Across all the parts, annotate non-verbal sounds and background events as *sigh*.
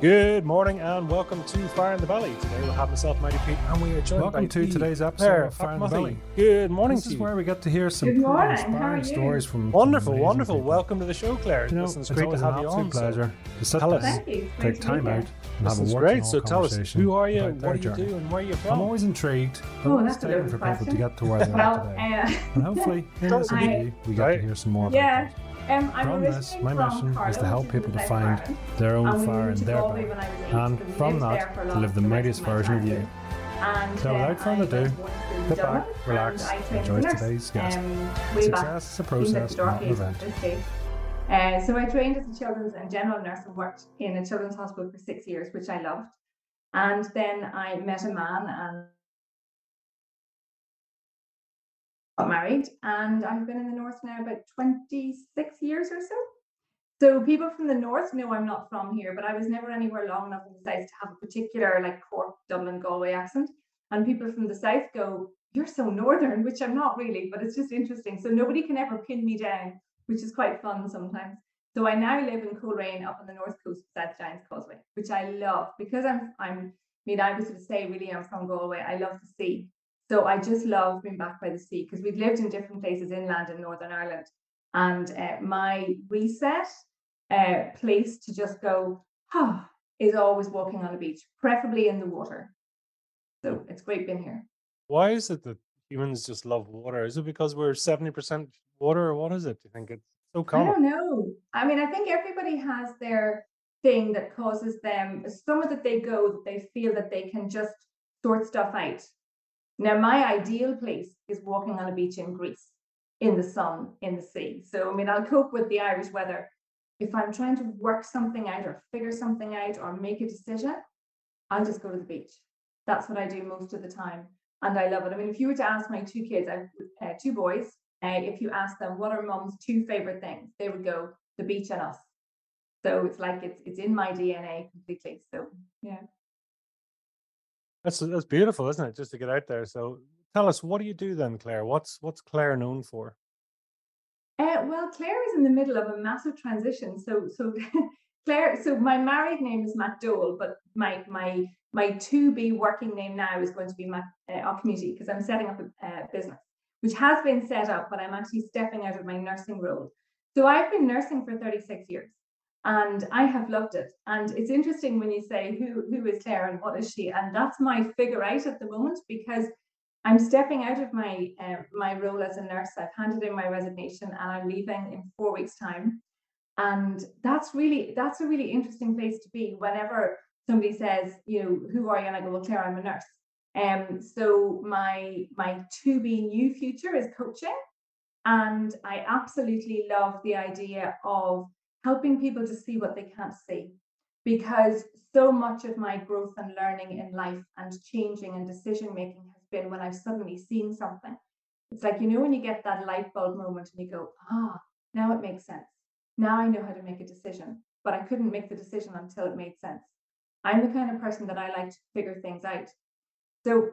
Good morning and welcome to Fire in the Belly. Today we'll have myself, Mighty Pete, and we are joined Welcome by to the today's episode Claire of Fire in the Hopmothy. Belly. Good morning This to is you. where we get to hear some Good pretty morning, inspiring stories from Wonderful, amazing wonderful. people. Welcome to the show, Claire. You know, Listen, it's it's great to have an you on. absolute so- pleasure to sit tell us. Thank you. Take great time here. out, and This have a is working great. So tell us, conversation who are you, what do you journey. do, and where are you I'm always intrigued. Oh, I'm Oh, always that's a taking loaded for people to question. get to where they are today. And hopefully, in this interview, we get to hear some more yeah, about that. Um, From this, my mission is to help people to find Ireland. their own fire in their belly. when I was eight, And from that, to live the mightiest version of you. And, So without further I ado, Sit back, relax, and enjoy as a nurse, today's guest. Um, Success is a process, not an event. Uh, so I trained as a children's and general nurse and worked in a children's hospital for six years, which I loved. And then I met a man and got married, and I've been in the north now about 26 years or so. So people from the north know I'm not from here, but I was never anywhere long enough in the south to have a particular like Cork, Dublin, Galway accent. And people from the south go, "You're so northern," which I'm not really, but it's just interesting. So nobody can ever pin me down, which is quite fun sometimes. So I now live in Coleraine up on the north coast beside the Giants Causeway, which I love because I'm I'm I mean I was to say really I'm from Galway. I love the sea. So I just love being back by the sea because we've lived in different places inland in Northern Ireland. And uh, my reset uh, place to just go, ah, is always walking on a beach, preferably in the water. So it's great being here. Why is it that humans just love water? Is it because we're 70% water, or what is it? Do you think it's so I don't know. I mean, I think everybody has their thing that causes them somewhere that they go that they feel that they can just sort stuff out. Now, my ideal place is walking on a beach in Greece, in the sun, in the sea. So, I mean, I'll cope with the Irish weather. If I'm trying to work something out or figure something out or make a decision, I'll just go to the beach. That's what I do most of the time. And I love it. I mean, if you were to ask my two kids, I have uh, two boys, uh, if you ask them what are mom's two favorite things, they would go the beach and us. So it's like it's it's in my DNA completely. So yeah. That's that's beautiful, isn't it? Just to get out there. So tell us, what do you do then, Claire? What's what's Claire known for? Uh, well, Claire is in the middle of a massive transition. So so *laughs* Claire, so my married name is Matt Dole, but my my my to be working name now is going to be Matt uh, Community because I'm setting up a uh, business, which has been set up, but I'm actually stepping out of my nursing role. So I've been nursing for 36 years and I have loved it. And it's interesting when you say who who is Claire and what is she, and that's my figure out at the moment because I'm stepping out of my uh, my role as a nurse. I've handed in my resignation and I'm leaving in four weeks' time. And that's really that's a really interesting place to be. Whenever somebody says, you know, who are you? And I go, well, Claire, I'm a nurse. Um, so my my to be new future is coaching, and I absolutely love the idea of helping people to see what they can't see because so much of my growth and learning in life and changing and decision making has been when I've suddenly seen something. It's like, you know, when you get that light bulb moment and you go, ah, now it makes sense. Now I know how to make a decision, but I couldn't make the decision until it made sense. I'm the kind of person that I like to figure things out. So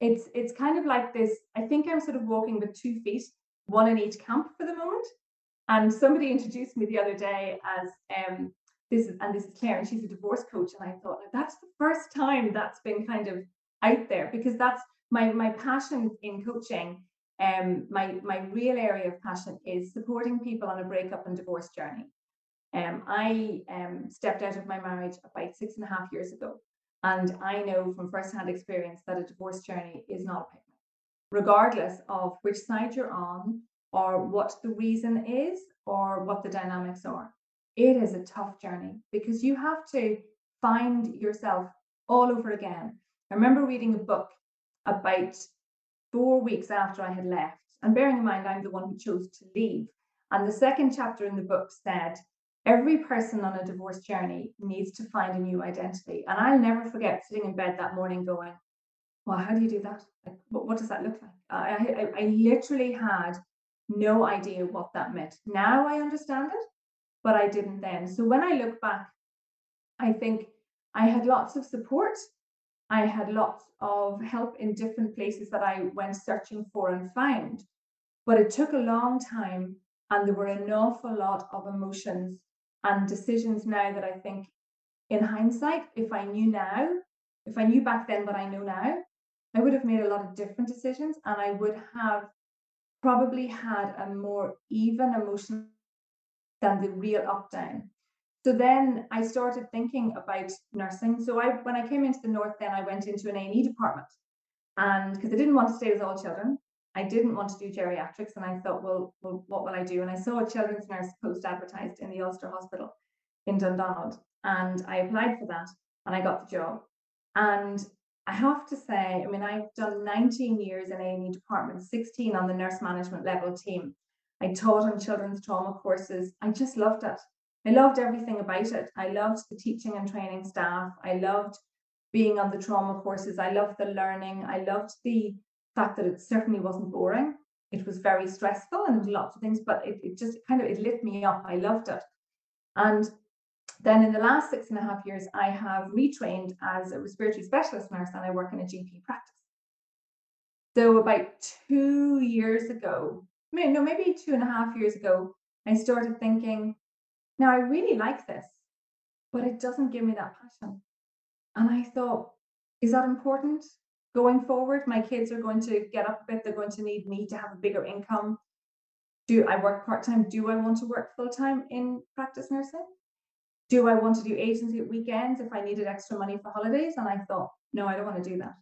it's it's kind of like this. I think I'm sort of walking with two feet, one in each camp for the moment. And somebody introduced me the other day as um, this is, and this is Claire, and she's a divorce coach. And I thought that's the first time that's been kind of out there because that's my my passion in coaching. Um, my my real area of passion is supporting people on a breakup and divorce journey. Um, I um, stepped out of my marriage about six and a half years ago, and I know from firsthand experience that a divorce journey is not a picnic, regardless of which side you're on, or what the reason is or what the dynamics are. It is a tough journey because you have to find yourself all over again. I remember reading a book about four weeks after I had left, and bearing in mind I'm the one who chose to leave. And the second chapter in the book said, Every person on a divorce journey needs to find a new identity. And I'll never forget sitting in bed that morning going, Well, how do you do that? Like, what, what does that look like? I, I, I literally had no idea what that meant. Now I understand it, but I didn't then. So when I look back, I think I had lots of support. I had lots of help in different places that I went searching for and found. But it took a long time, and there were an awful lot of emotions and decisions now that I think in hindsight, if I knew now, if I knew back then what I know now, I would have made a lot of different decisions and I would have probably had a more even emotion than the real up down. So then I started thinking about nursing. So I when I came into the north, then I went into an A&E department. And because I didn't want to stay with all children, I didn't want to do geriatrics. And I thought, well, well, what will I do? And I saw a children's nurse post advertised in the Ulster Hospital in Dundonald. And I applied for that and I got the job. And I have to say, I mean, I've done 19 years in A&E department, 16 on the nurse management level team. I taught on children's trauma courses. I just loved it. I loved everything about it. I loved the teaching and training staff. I loved being on the trauma courses. I loved the learning. I loved the fact that it certainly wasn't boring. It was very stressful and lots of things, but it, it just kind of it lit me up. I loved it. And then in the last six and a half years, I have retrained as a respiratory specialist nurse and I work in a GP practice. So about two years ago, no, maybe two and a half years ago, I started thinking, now I really like this, but it doesn't give me that passion. And I thought, is that important going forward? My kids are going to get up a bit, they're going to need me to have a bigger income. Do I work part time? Do I want to work full time in practice nursing? Do I want to do agency at weekends if I needed extra money for holidays? And I thought, no, I don't want to do that.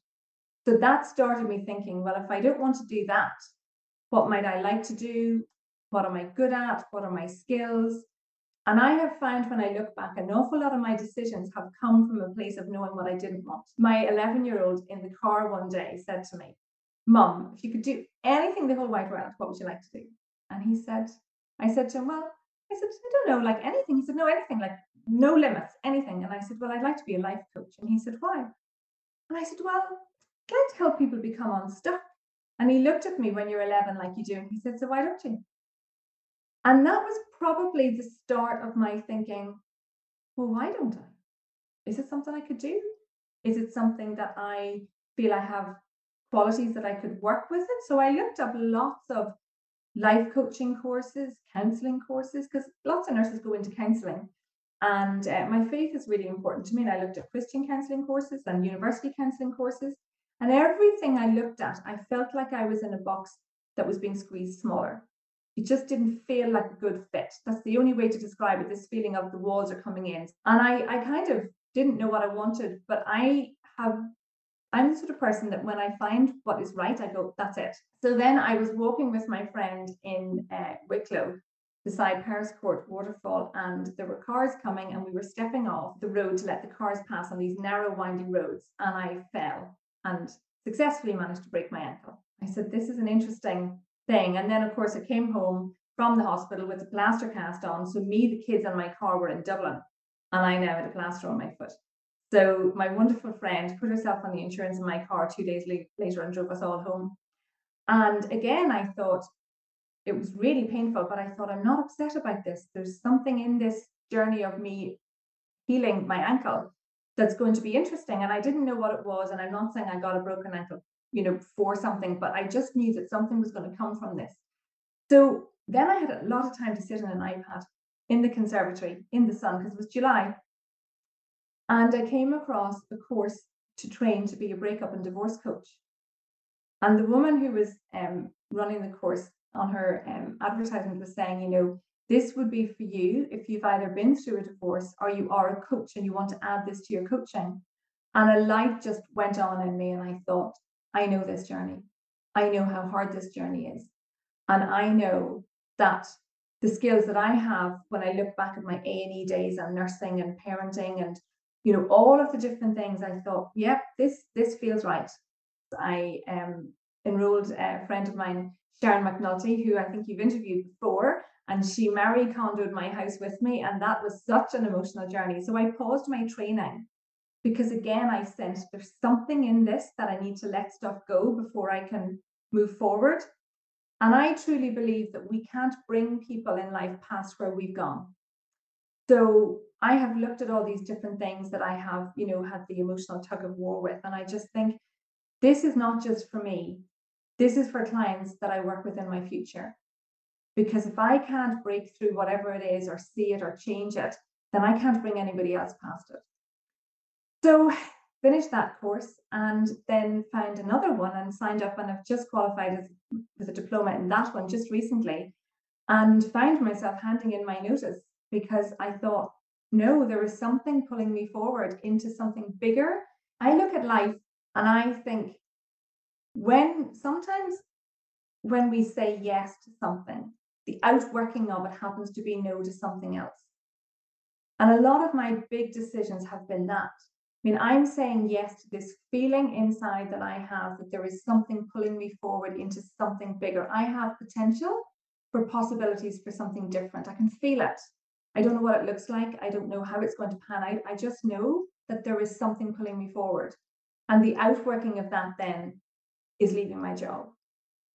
So that started me thinking, well, if I don't want to do that, what might I like to do? What am I good at? What are my skills? And I have found when I look back, an awful lot of my decisions have come from a place of knowing what I didn't want. My 11 year old in the car one day said to me, Mum, if you could do anything the whole wide world, what would you like to do? And he said, I said to him, Well, I said, I don't know, like anything. He said, No, anything, like no limits, anything. And I said, Well, I'd like to be a life coach. And he said, Why? And I said, Well, I'd like to help people become unstuck. And he looked at me when you're 11, like you do, and he said, So why don't you? And that was probably the start of my thinking, well, why don't I? Is it something I could do? Is it something that I feel I have qualities that I could work with it? So I looked up lots of life coaching courses, counseling courses, because lots of nurses go into counseling. And uh, my faith is really important to me. And I looked at Christian counseling courses and university counseling courses. And everything I looked at, I felt like I was in a box that was being squeezed smaller it just didn't feel like a good fit. That's the only way to describe it. This feeling of the walls are coming in. And I, I kind of didn't know what I wanted, but I have, I'm the sort of person that when I find what is right, I go, that's it. So then I was walking with my friend in uh, Wicklow beside Powerscourt Waterfall, and there were cars coming, and we were stepping off the road to let the cars pass on these narrow, winding roads. And I fell and successfully managed to break my ankle. I said, This is an interesting thing. And then, of course, I came home from the hospital with a plaster cast on. So me, the kids, and my car were in Dublin, and I now had a plaster on my foot. So my wonderful friend put herself on the insurance in my car two days later and drove us all home. And again, I thought it was really painful, but I thought I'm not upset about this. There's something in this journey of me healing my ankle that's going to be interesting. And I didn't know what it was. And I'm not saying I got a broken ankle you know, for something, but I just knew that something was going to come from this. So then I had a lot of time to sit on an iPad in the conservatory in the sun because it was July. And I came across a course to train to be a breakup and divorce coach. And the woman who was um, running the course on her um, advertisement was saying, you know, this would be for you if you've either been through a divorce or you are a coach and you want to add this to your coaching. And a light just went on in me, and I thought, I know this journey. I know how hard this journey is. And I know that the skills that I have when I look back at my A&E days and nursing and parenting and you know all of the different things I thought yep this this feels right I um, enrolled a friend of mine Sharon McNulty who I think you've interviewed before and she Marie Kondo'd my house with me and that was such an emotional journey. So I paused my training because again i sense there's something in this that i need to let stuff go before i can move forward. And i truly believe that we can't bring people in life past where we've gone. So i have looked at all these different things that i have you know had the emotional tug of war with and i just think this is not just for me this is for clients that i work with in my future because if i can't break through whatever it is or see it or change it then i can't bring anybody else past it So finished that course and then found another one and signed up and I've just qualified as with a diploma in that one just recently and found myself handing in my notice because I thought, no, there is something pulling me forward into something bigger. I look at life and I think when sometimes when we say yes to something, the outworking of it happens to be no to something else. And a lot of my big decisions have been that. I mean, I'm saying yes to this feeling inside that I have that there is something pulling me forward into something bigger. I have potential for possibilities for something different. I can feel it. I don't know what it looks like. I don't know how it's going to pan out. I just know that there is something pulling me forward. And the outworking of that then is leaving my job.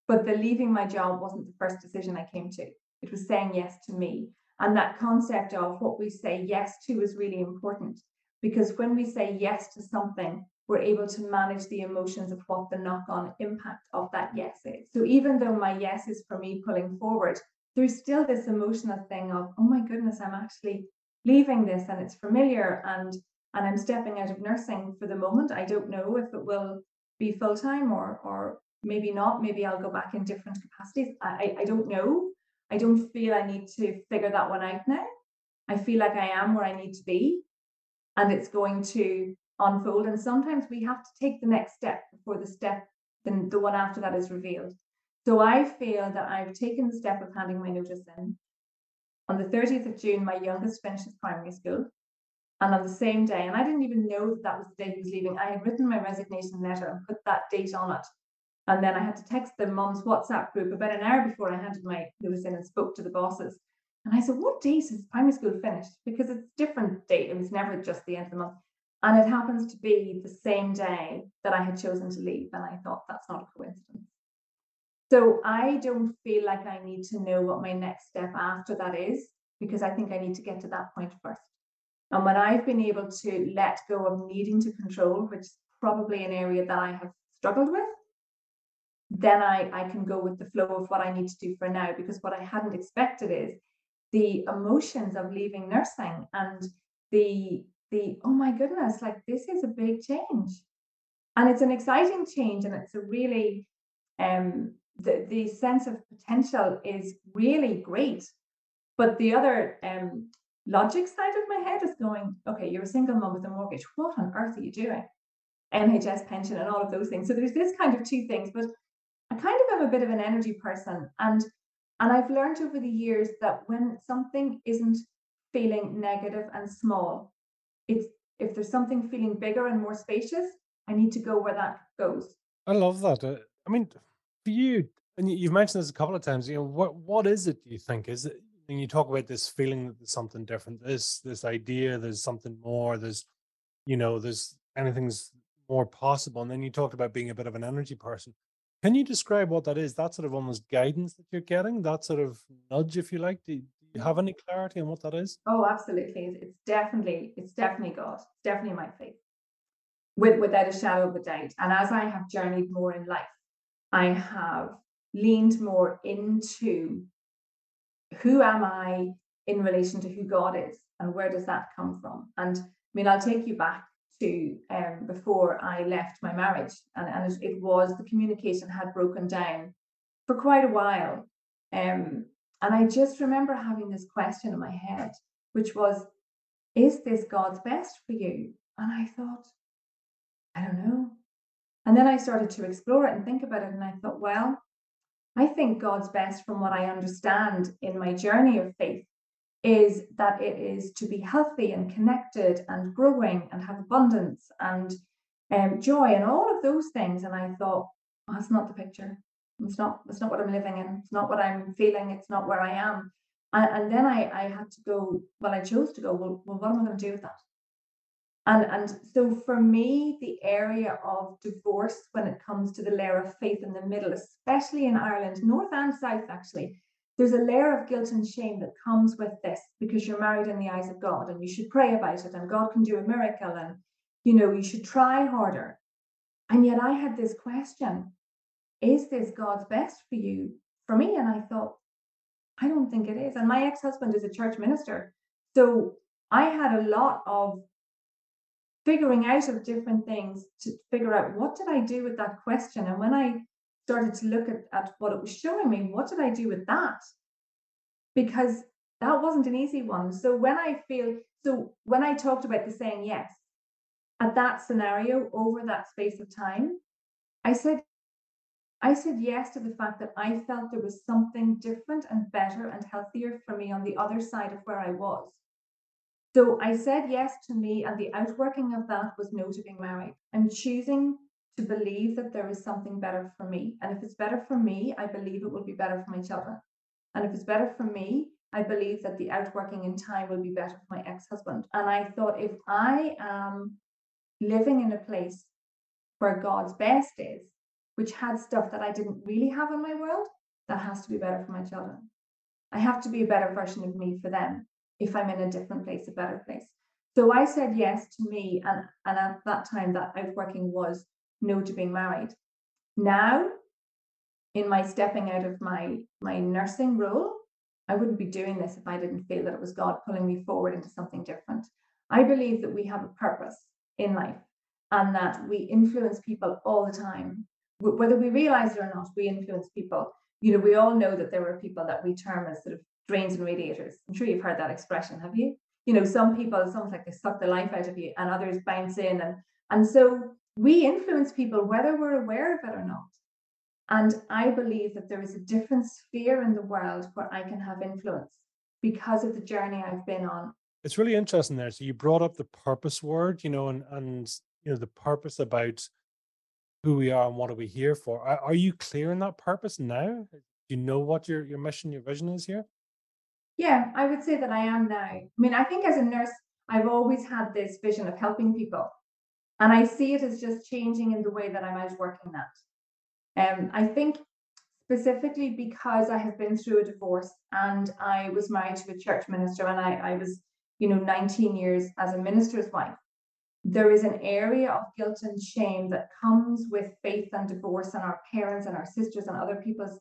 But the leaving my job wasn't the first decision I came to. It was saying yes to me. And that concept of what we say yes to is really important because when we say yes to something, we're able to manage the emotions of what the knock on impact of that yes is. So even though my yes is for me pulling forward, there's still this emotional thing of, oh my goodness, I'm actually leaving this and it's familiar and and I'm stepping out of nursing for the moment. I don't know if it will be full time or or maybe not. Maybe I'll go back in different capacities. I, I don't know. I don't feel I need to figure that one out now. I feel like I am where I need to be and it's going to unfold. And sometimes we have to take the next step before the step, then the one after that is revealed. So I feel that I've taken the step of handing my notice in. On the 30th of June, my youngest finishes primary school. And on the same day, and I didn't even know that that was the day he was leaving, I had written my resignation letter and put that date on it. And then I had to text the mom's WhatsApp group about an hour before I handed my notice in and spoke to the bosses. And I said, What date is primary school finished? Because it's a different date. It was never just the end of the month. And it happens to be the same day that I had chosen to leave. And I thought that's not a coincidence. So I don't feel like I need to know what my next step after that is, because I think I need to get to that point first. And when I've been able to let go of needing to control, which is probably an area that I have struggled with, then I, I can go with the flow of what I need to do for now. Because what I hadn't expected is the emotions of leaving nursing and the the oh my goodness like this is a big change and it's an exciting change and it's a really um the, the sense of potential is really great but the other um logic side of my head is going okay you're a single mom with a mortgage what on earth are you doing nhs pension and all of those things so there's this kind of two things but i kind of am a bit of an energy person and and I've learned over the years that when something isn't feeling negative and small, it's if there's something feeling bigger and more spacious, I need to go where that goes. I love that. Uh, I mean, for you, and you've mentioned this a couple of times. You know, what what is it? Do you think is it? When you talk about this feeling that there's something different, this this idea, there's something more. There's, you know, there's anything's more possible. And then you talked about being a bit of an energy person. Can you describe what that is? That sort of almost guidance that you're getting, that sort of nudge, if you like. Do you, do you have any clarity on what that is? Oh, absolutely. It's it's definitely, it's definitely God. It's definitely my faith. With without a shadow of a doubt. And as I have journeyed more in life, I have leaned more into who am I in relation to who God is and where does that come from? And I mean, I'll take you back to um, before I left my marriage, and, and it, was the communication had broken down for quite a while. Um, and I just remember having this question in my head, which was, Is this God's best for you? And I thought, I don't know. And then I started to explore it and think about it, and I thought, well, I think God's best from what I understand in my journey of faith is that it is to be healthy and connected and growing and have abundance and um, joy and all of those things. And I thought, oh, that's not the picture. It's not. It's not what I'm living in. It's not what I'm feeling. It's not where I am. And, and then I, I had to go. Well, I chose to go. Well, well, what am I going to do with that? And and so for me, the area of divorce when it comes to the layer of faith in the middle, especially in Ireland, north and south, actually, there's a layer of guilt and shame that comes with this because you're married in the eyes of God and you should pray about it and God can do a miracle and you know you should try harder. And yet I had this question is this God's best for you for me? And I thought, I don't think it is. And my ex husband is a church minister. So I had a lot of figuring out of different things to figure out what did I do with that question. And when I started to look at, at what it was showing me, what did I do with that? Because that wasn't an easy one. So when I feel, so when I talked about the saying yes, at that scenario over that space of time, I said, I said yes to the fact that I felt there was something different and better and healthier for me on the other side of where I was. So I said yes to me, and the outworking of that was no to being married. I'm choosing to believe that there is something better for me. And if it's better for me, I believe it will be better for my children. And if it's better for me, I believe that the outworking in time will be better for my ex husband. And I thought if I am living in a place where God's best is, which had stuff that I didn't really have in my world, that has to be better for my children. I have to be a better version of me for them if I'm in a different place, a better place. So I said yes to me, and, and at that time, that outworking was no to being married. Now, in my stepping out of my my nursing role, I wouldn't be doing this if I didn't feel that it was God pulling me forward into something different. I believe that we have a purpose in life and that we influence people all the time. Whether we realize it or not, we influence people. You know, we all know that there are people that we term as sort of drains and radiators. I'm sure you've heard that expression, have you? You know, some people, it's almost like they suck the life out of you, and others bounce in. And, and so we influence people whether we're aware of it or not. And I believe that there is a different sphere in the world where I can have influence because of the journey I've been on. It's really interesting there. So you brought up the purpose word, you know, and and you know the purpose about who we are and what are we here for. Are, are you clear in that purpose now? Do you know what your your mission, your vision is here? Yeah, I would say that I am now. I mean, I think as a nurse, I've always had this vision of helping people. And I see it as just changing in the way that I'm out working that. Um, I think specifically because I have been through a divorce and I was married to a church minister and I, I was, you know, 19 years as a minister's wife. There is an area of guilt and shame that comes with faith and divorce and our parents and our sisters and other people's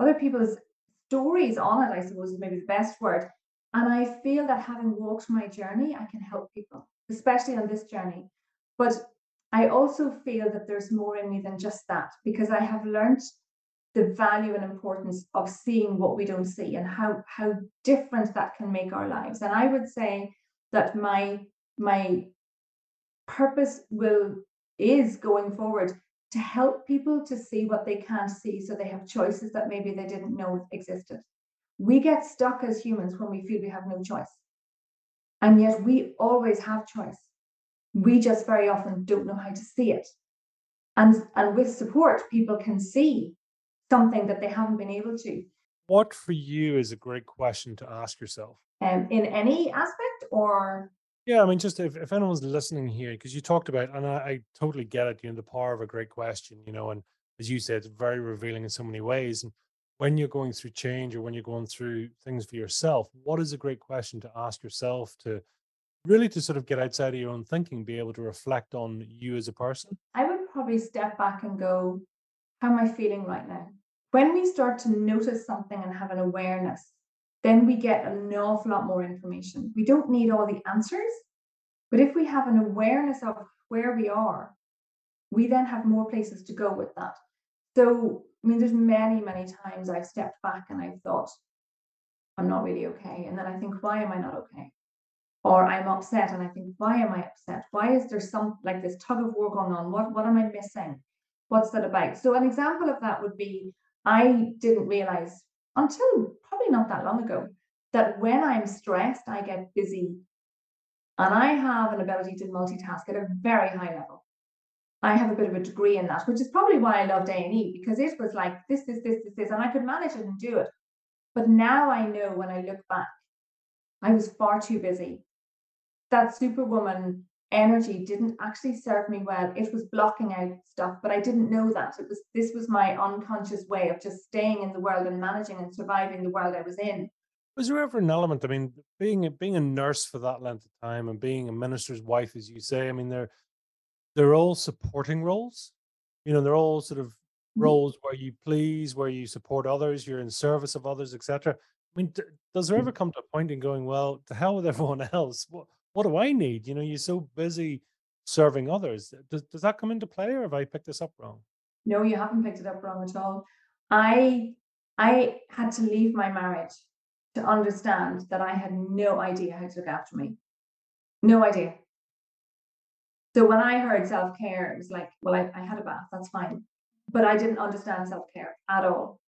other people's stories on it, I suppose is maybe the best word. And I feel that having walked my journey, I can help people, especially on this journey. But I also feel that there's more in me than just that because I have learned the value and importance of seeing what we don't see and how how different that can make our lives. And I would say that my my purpose will is going forward to help people to see what they can't see so they have choices that maybe they didn't know existed. We get stuck as humans when we feel we have no choice. And yet we always have choice. We just very often don't know how to see it. And, and with support, people can see something that they haven't been able to. What for you is a great question to ask yourself? Um, in any aspect or yeah, I mean, just if, if anyone's listening here, because you talked about, and I, I totally get it, you know, the power of a great question, you know, and as you said, it's very revealing in so many ways. And when you're going through change or when you're going through things for yourself, what is a great question to ask yourself to really to sort of get outside of your own thinking, be able to reflect on you as a person? I would probably step back and go, how am I feeling right now? When we start to notice something and have an awareness, then we get an awful lot more information. We don't need all the answers, but if we have an awareness of where we are, we then have more places to go with that. So, I mean, there's many, many times I've stepped back and I've thought, I'm not really okay. And then I think, why am I not okay? Or I'm upset and I think, why am I upset? Why is there some like this tug of war going on? What what am I missing? What's that about? So an example of that would be I didn't realize until probably not that long ago that when I'm stressed, I get busy. And I have an ability to multitask at a very high level. I have a bit of a degree in that, which is probably why I loved A&E because it was like this, this, this, this, this, and I could manage it and do it. But now I know when I look back, I was far too busy. That superwoman energy didn't actually serve me well. It was blocking out stuff, but I didn't know that. It was this was my unconscious way of just staying in the world and managing and surviving the world I was in. Was there ever an element? I mean, being a, being a nurse for that length of time and being a minister's wife, as you say, I mean, they're they're all supporting roles. You know, they're all sort of mm-hmm. roles where you please, where you support others, you're in service of others, etc. I mean, does there mm. ever come to a point in going, well, to hell with everyone *laughs* else? What what do I need? You know, you're so busy serving others. Does, does that come into play or have I picked this up wrong? No, you haven't picked it up wrong at all. I I had to leave my marriage to understand that I had no idea how to look after me. No idea. So when I heard self-care, it was like, well, I, I had a bath, that's fine. But I didn't understand self-care at all.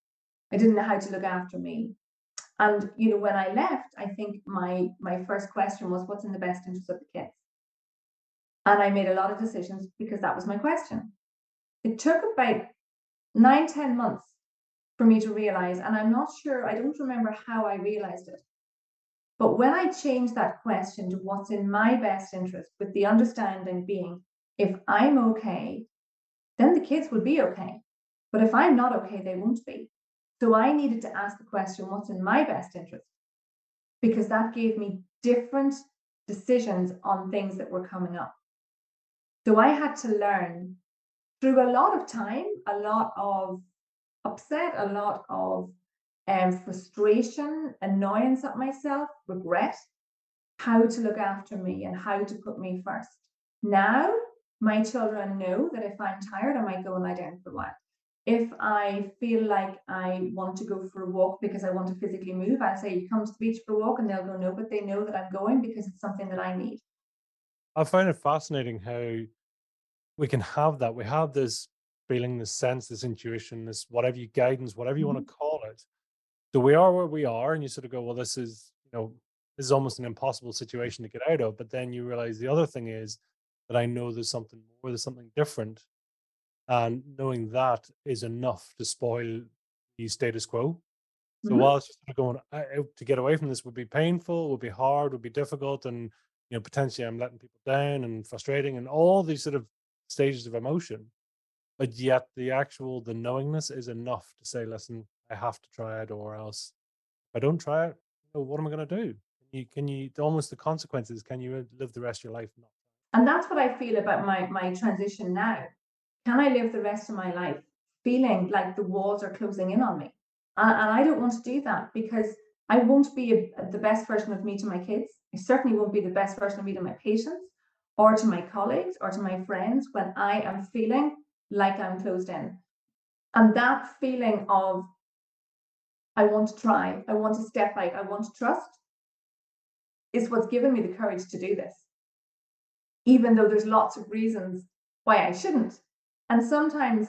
I didn't know how to look after me. And you know, when I left, I think my my first question was, what's in the best interest of the kids? And I made a lot of decisions because that was my question. It took about nine, ten months for me to realize, and I'm not sure, I don't remember how I realized it. But when I changed that question to what's in my best interest, with the understanding being, if I'm okay, then the kids will be okay. But if I'm not okay, they won't be. So I needed to ask the question, what's in my best interest? Because that gave me different decisions on things that were coming up. So I had to learn through a lot of time, a lot of upset, a lot of um, frustration, annoyance at myself, regret, how to look after me and how to put me first. Now, my children know that if I'm tired, I might go and lie down for a while. If I feel like I want to go for a walk because I want to physically move, I say, come to the beach for a walk, and they'll go, No, but they know that I'm going because it's something that I need. I find it fascinating how we can have that. We have this feeling, this sense, this intuition, this whatever you guidance, whatever you mm-hmm. want to call it. So we are where we are, and you sort of go, well, this is, you know, this is almost an impossible situation to get out of. But then you realize the other thing is that I know there's something more, there's something different. And knowing that is enough to spoil the status quo. So mm-hmm. while it's just going to get away from this would be painful, would be hard, would be difficult, and you know potentially I'm letting people down and frustrating and all these sort of stages of emotion but yet the actual the knowingness is enough to say listen i have to try it or else if i don't try it what am i going to do can you can you almost the consequences can you live the rest of your life not and that's what i feel about my my transition now can i live the rest of my life feeling like the walls are closing in on me and, and i don't want to do that because i won't be a, the best version of me to my kids i certainly won't be the best version of me to my patients or to my colleagues or to my friends when I am feeling like I'm closed in. And that feeling of, I want to try, I want to step out, I want to trust, is what's given me the courage to do this. Even though there's lots of reasons why I shouldn't. And sometimes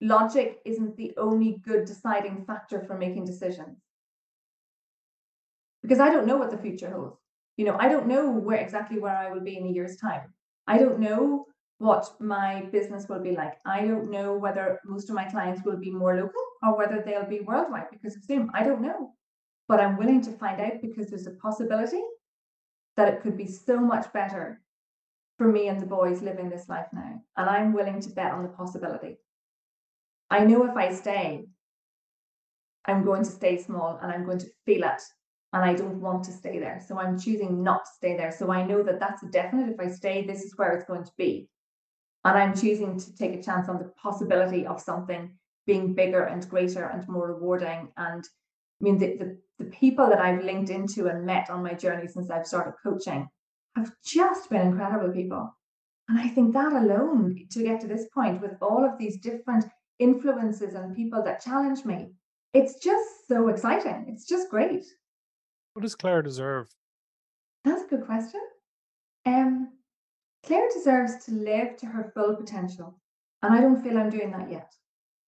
logic isn't the only good deciding factor for making decisions. Because I don't know what the future holds you know, I don't know where exactly where I will be in a year's time. I don't know what my business will be like. I don't know whether most of my clients will be more local or whether they'll be worldwide because of Zoom. I don't know. But I'm willing to find out because there's a possibility that it could be so much better for me and the boys living this life now. And I'm willing to bet on the possibility. I know if I stay, I'm going to stay small and I'm going to feel it and I don't want to stay there. So I'm choosing not to stay there. So I know that that's definite. If I stay, this is where it's going to be. And I'm choosing to take a chance on the possibility of something being bigger and greater and more rewarding. And I mean, the, the, the people that I've linked into and met on my journey since I've started coaching have just been incredible people. And I think that alone, to get to this point with all of these different influences and people that challenge me, it's just so exciting. It's just great. What does Claire deserve? That's a good question. Um, Claire deserves to live to her full potential, and I don't feel I'm doing that yet.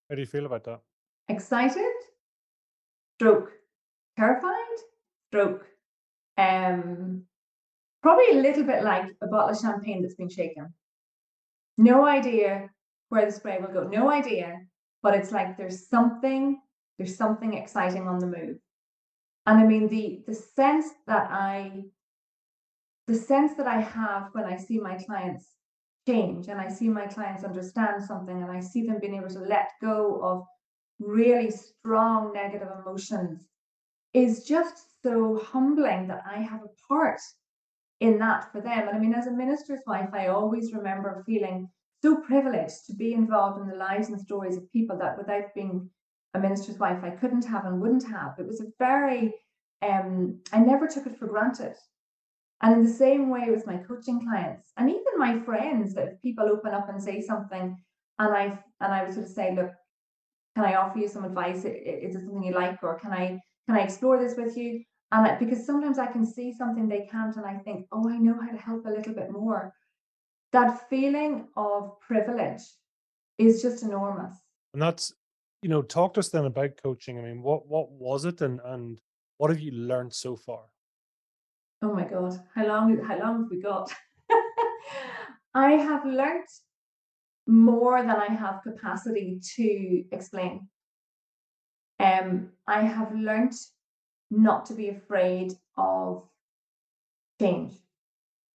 How do you feel about that? Excited, stroke, terrified, stroke. Um, probably a little bit like a bottle of champagne that's been shaken. No idea where the spray will go. No idea, but it's like there's something, there's something exciting on the move and i mean the the sense that i the sense that i have when i see my clients change and i see my clients understand something and i see them being able to let go of really strong negative emotions is just so humbling that i have a part in that for them and i mean as a minister's wife i always remember feeling so privileged to be involved in the lives and stories of people that without being a minister's wife I couldn't have and wouldn't have. It was a very, um, I never took it for granted. And in the same way with my coaching clients and even my friends, that people open up and say something, and I and I would sort of say, look, can I offer you some advice? Is it something you like, or can I can I explore this with you? And I, because sometimes I can see something they can't, and I think, oh, I know how to help a little bit more. That feeling of privilege is just enormous. And that's, you know, talk to us then about coaching. I mean, what what was it, and and what have you learned so far? Oh my God, how long how long have we got? *laughs* I have learned more than I have capacity to explain. Um, I have learnt not to be afraid of change.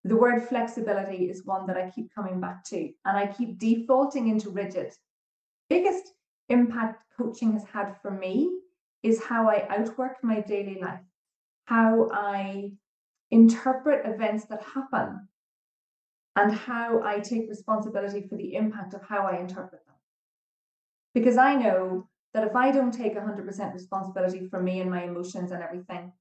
The word flexibility is one that I keep coming back to, and I keep defaulting into rigid. Biggest impact coaching has had for me is how I outwork my daily life, how I interpret events that happen, and how I take responsibility for the impact of how I interpret them. Because I know that if I don't take 100% responsibility for me and my emotions and everything,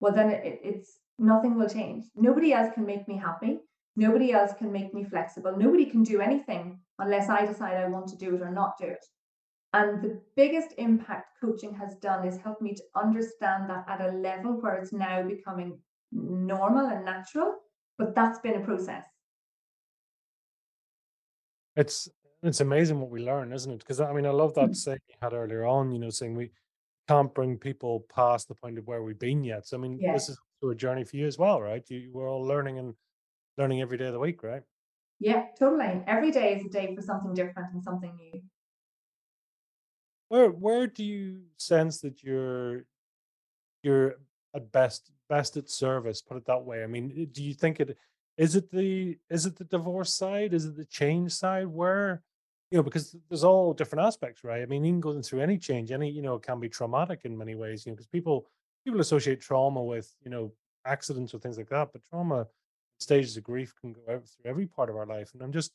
well, then it, it's nothing will change. Nobody else can make me happy. Nobody else can make me flexible. Nobody can do anything unless I decide I want to do it or not do it. And the biggest impact coaching has done is helped me to understand that at a level where it's now becoming normal and natural, but that's been a process. It's it's amazing what we learn, isn't it? Because I mean, I love that mm. saying you had earlier on. You know, saying we can't bring people past the point of where we've been yet. So I mean, yeah. this is a journey for you as well, right? You we're all learning and learning every day of the week, right? Yeah, totally. Every day is a day for something different and something new. Where where do you sense that you're you're at best best at service? Put it that way. I mean, do you think it is it the is it the divorce side? Is it the change side? Where you know, because there's all different aspects, right? I mean, even going through any change, any you know, it can be traumatic in many ways. You know, because people people associate trauma with you know accidents or things like that, but trauma stages of grief can go out through every part of our life. And I'm just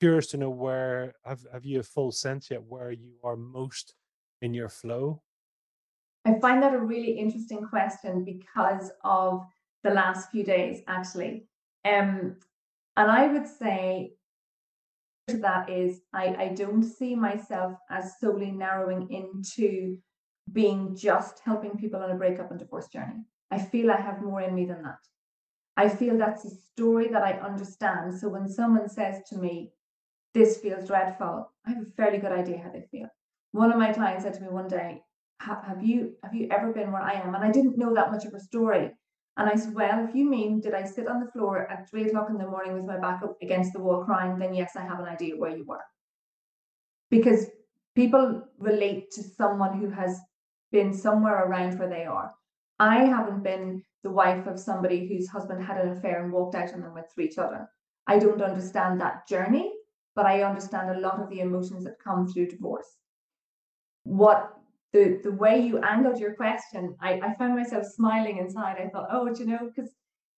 curious to know where have have you a full sense yet where you are most in your flow? I find that a really interesting question because of the last few days, actually. Um, and I would say to that is I, I don't see myself as solely narrowing into being just helping people on a breakup and divorce journey. I feel I have more in me than that. I feel that's a story that I understand. So when someone says to me, this feels dreadful, I have a fairly good idea how they feel. One of my clients said to me one day, have you have you ever been where I am? And I didn't know that much of her story. And I said, Well, if you mean did I sit on the floor at three o'clock in the morning with my back up against the wall crying, then yes, I have an idea where you were. Because people relate to someone who has been somewhere around where they are. I haven't been the wife of somebody whose husband had an affair and walked out on them with three children. I don't understand that journey, but I understand a lot of the emotions that come through divorce. What the the way you angled your question, I, I found myself smiling inside. I thought, oh, you know, because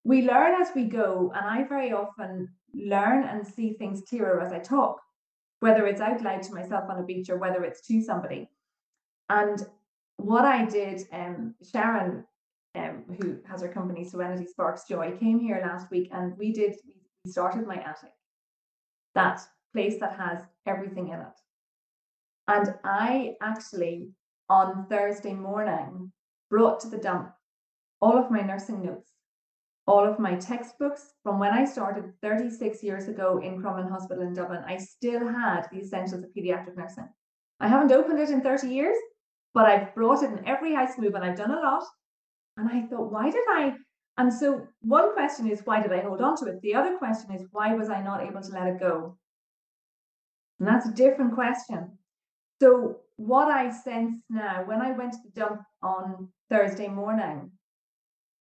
we learn as we go, and I very often learn and see things clearer as I talk, whether it's out loud to myself on a beach or whether it's to somebody. And what I did, um, Sharon, um, who has her company Serenity Sparks Joy, came here last week, and we did we started my attic, that place that has everything in it. And I actually on Thursday morning brought to the dump all of my nursing notes, all of my textbooks from when I started 36 years ago in Crumlin Hospital in Dublin. I still had the essentials of pediatric nursing. I haven't opened it in 30 years, but I've brought it in every house move and I've done a lot. And I thought, why did I? And so one question is, why did I hold on to it? The other question is, why was I not able to let it go? And that's a different question. So what I sense now, when I went to the dump on Thursday morning,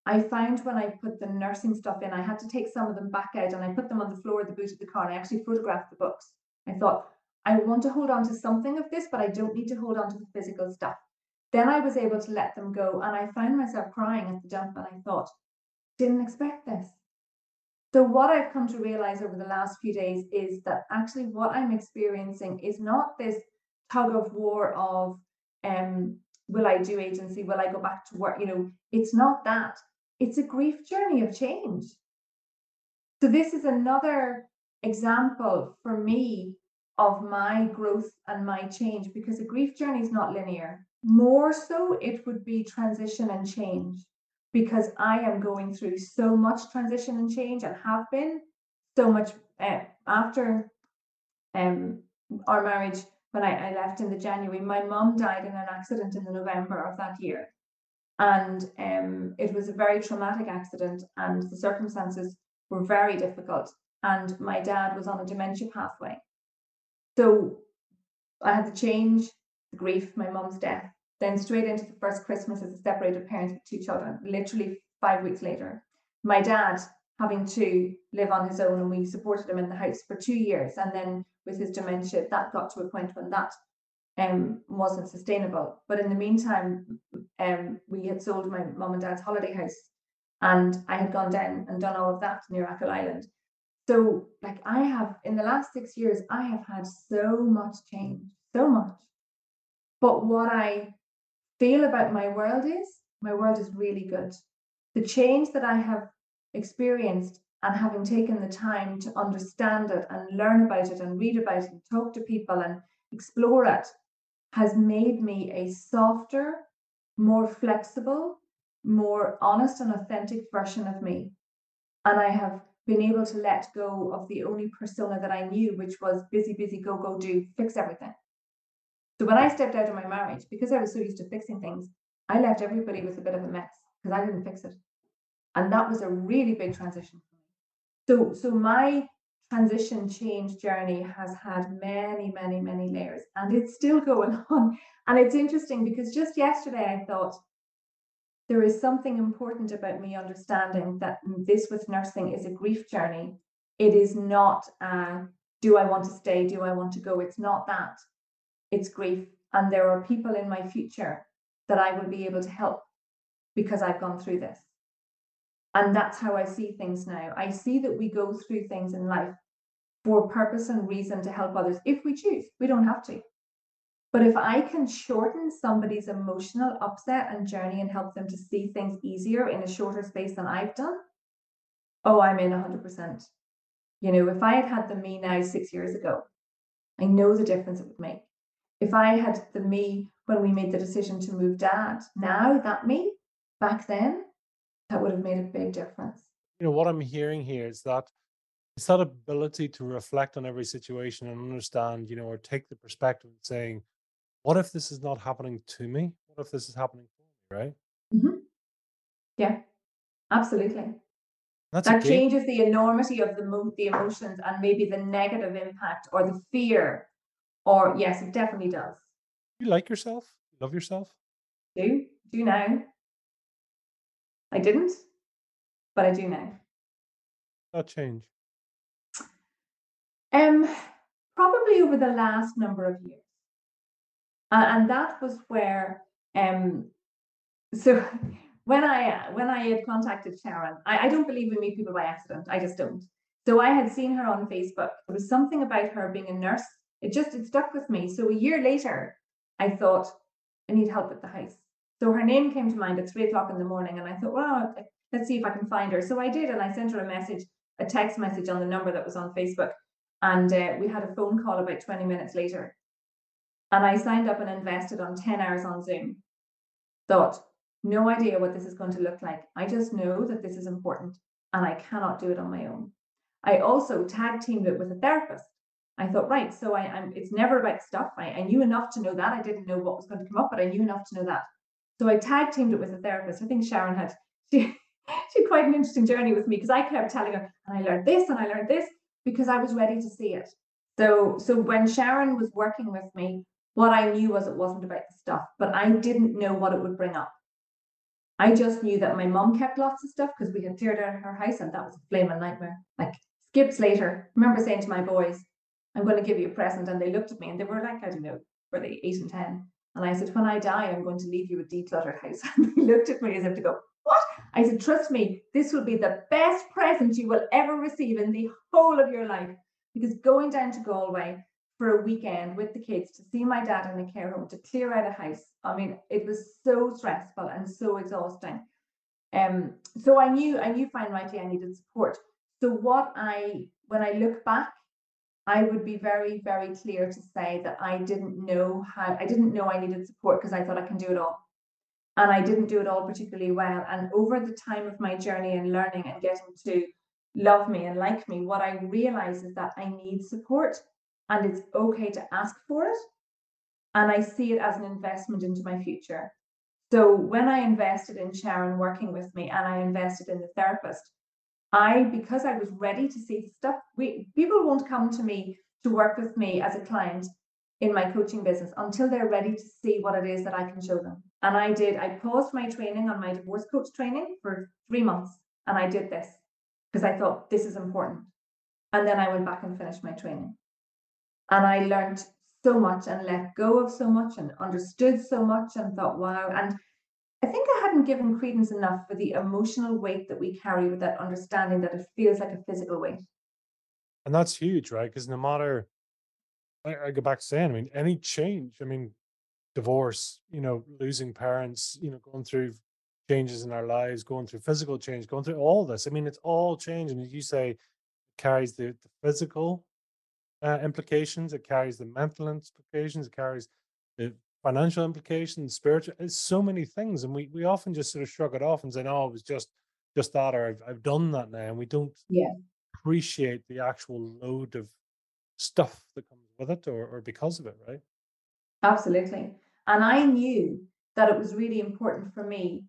I found when I put the nursing stuff in, I had to take some of them back out and I put them on the floor of the boot of the car and I actually photographed the books. I thought, I want to hold on to something of this, but I don't need to hold on to the physical stuff. Then I was able to let them go and I found myself crying at the dump and I thought, didn't expect this. So, what I've come to realize over the last few days is that actually what I'm experiencing is not this tug of war of um, will I do agency? Will I go back to work? You know, it's not that. It's a grief journey of change. So this is another example for me of my growth and my change because a grief journey is not linear. More so, it would be transition and change because I am going through so much transition and change and have been so much uh, after um, our marriage. When I, I left in the January, my mum died in an accident in the November of that year. And um, it was a very traumatic accident, and the circumstances were very difficult. And my dad was on a dementia pathway. So I had to change the grief, my mum's death, then straight into the first Christmas as a separated parent with two children, literally five weeks later. My dad having to live on his own, and we supported him in the house for two years. And then with his dementia, that got to a point when that um, wasn't sustainable. But in the meantime, um, we had sold my mum and dad's holiday house, and I had gone down and done all of that near Achill Island. So, like, I have in the last six years, I have had so much change, so much. But what I feel about my world is my world is really good. The change that I have experienced and having taken the time to understand it and learn about it and read about it and talk to people and explore it has made me a softer, more flexible, more honest and authentic version of me. And I have been able to let go of the only persona that I knew, which was busy, busy, go, go, do, fix everything. So when I stepped out of my marriage, because I was so used to fixing things, I left everybody with a bit of a mess because I didn't fix it. And that was a really big transition for me. So, so my transition change journey has had many, many, many layers and it's still going *laughs* on. And it's interesting because just yesterday I thought there is something important about me understanding that this with nursing is a grief journey. It is not uh, do I want to stay? Do I want to go? It's not that. It's grief. And there are people in my future that I will be able to help because I've gone through this. And that's how I see things now. I see that we go through things in life for purpose and reason to help others if we choose. We don't have to. But if I can shorten somebody's emotional upset and journey and help them to see things easier in a shorter space than I've done, oh, I'm in 100%. You know, if I had had the me now six years ago, I know the difference it would make. If I had the me when we made the decision to move dad, now that me back then, that would have made a big difference. You know, what I'm hearing here is that it's that ability to reflect on every situation and understand, you know, or take the perspective of saying, what if this is not happening to me? What if this is happening for me, right? Mm-hmm. Yeah, absolutely. That's that changes the enormity of the mo- the emotions and maybe the negative impact or the fear. Or yes, it definitely does. You like yourself? Love yourself? Do do now. I didn't, but I do now. That change. Um, probably over the last number of years, and that was where um, so *laughs* when I when I had contacted Sharon, I, I don't believe we meet people by accident. I just don't. So I had seen her on Facebook. There was something about her being a nurse. It just it stuck with me. So a year later, I thought I need help at the house. So her name came to mind at three o'clock in the morning, and I thought, well, let's see if I can find her. So I did, and I sent her a message, a text message on the number that was on Facebook, and uh, we had a phone call about twenty minutes later. And I signed up and invested on ten hours on Zoom. Thought, no idea what this is going to look like. I just know that this is important, and I cannot do it on my own. I also tag teamed it with a therapist. I thought, right, so I, am it's never about stuff. I, I knew enough to know that. I didn't know what was going to come up, but I knew enough to know that. So I tag teamed it with a therapist. I think Sharon had she, *laughs* she had quite an interesting journey with me because I kept telling her, and I learned this and I learned this because I was ready to see it. So so when Sharon was working with me, what I knew was it wasn't about the stuff, but I didn't know what it would bring up. I just knew that my mom kept lots of stuff because we had cleared out her house and that was a flaming nightmare. Like skips later, I remember saying to my boys, I'm going to give you a present. And they looked at me and they were like, I don't know, were they eight and 10? And I said, when I die, I'm going to leave you a decluttered house. *laughs* And they looked at me as if to go, what? I said, trust me, this will be the best present you will ever receive in the whole of your life. Because going down to Galway for a weekend with the kids to see my dad in a care home, to clear out a house, I mean, it was so stressful and so exhausting. Um, so I knew, I knew fine rightly I needed support. so what I when I look back, I would be very, very clear to say that I didn't know how I didn't know I needed support because I thought I can do it all. And I didn't do it all particularly well. And over the time of my journey and learning and getting to love me and like me, what I realize is that I need support and it's okay to ask for it. And I see it as an investment into my future. So when I invested in Sharon working with me and I invested in the therapist, I, because I was ready to see stuff, we people won't come to me to work with me as a client in my coaching business until they're ready to see what it is that I can show them. And I did, I paused my training on my divorce coach training for three months and I did this because I thought this is important. And then I went back and finished my training. And I learned so much and let go of so much and understood so much and thought, wow. And I think I hadn't given credence enough for the emotional weight that we carry with that understanding that it feels like a physical weight. And that's huge, right? Because no matter, I, I go back to saying, I mean, any change, I mean, divorce, you know, losing parents, you know, going through changes in our lives, going through physical change, going through all this. I mean, it's all change. And as you say, it carries the, the physical uh, implications, it carries the mental implications, it carries the financial implications, spiritual. Uh, so many things, and we we often just sort of shrug it off and say, "No, it was just just that," or "I've I've done that now," and we don't Yeah. appreciate the actual load of stuff that comes with it, or or because of it, right? Absolutely. And I knew that it was really important for me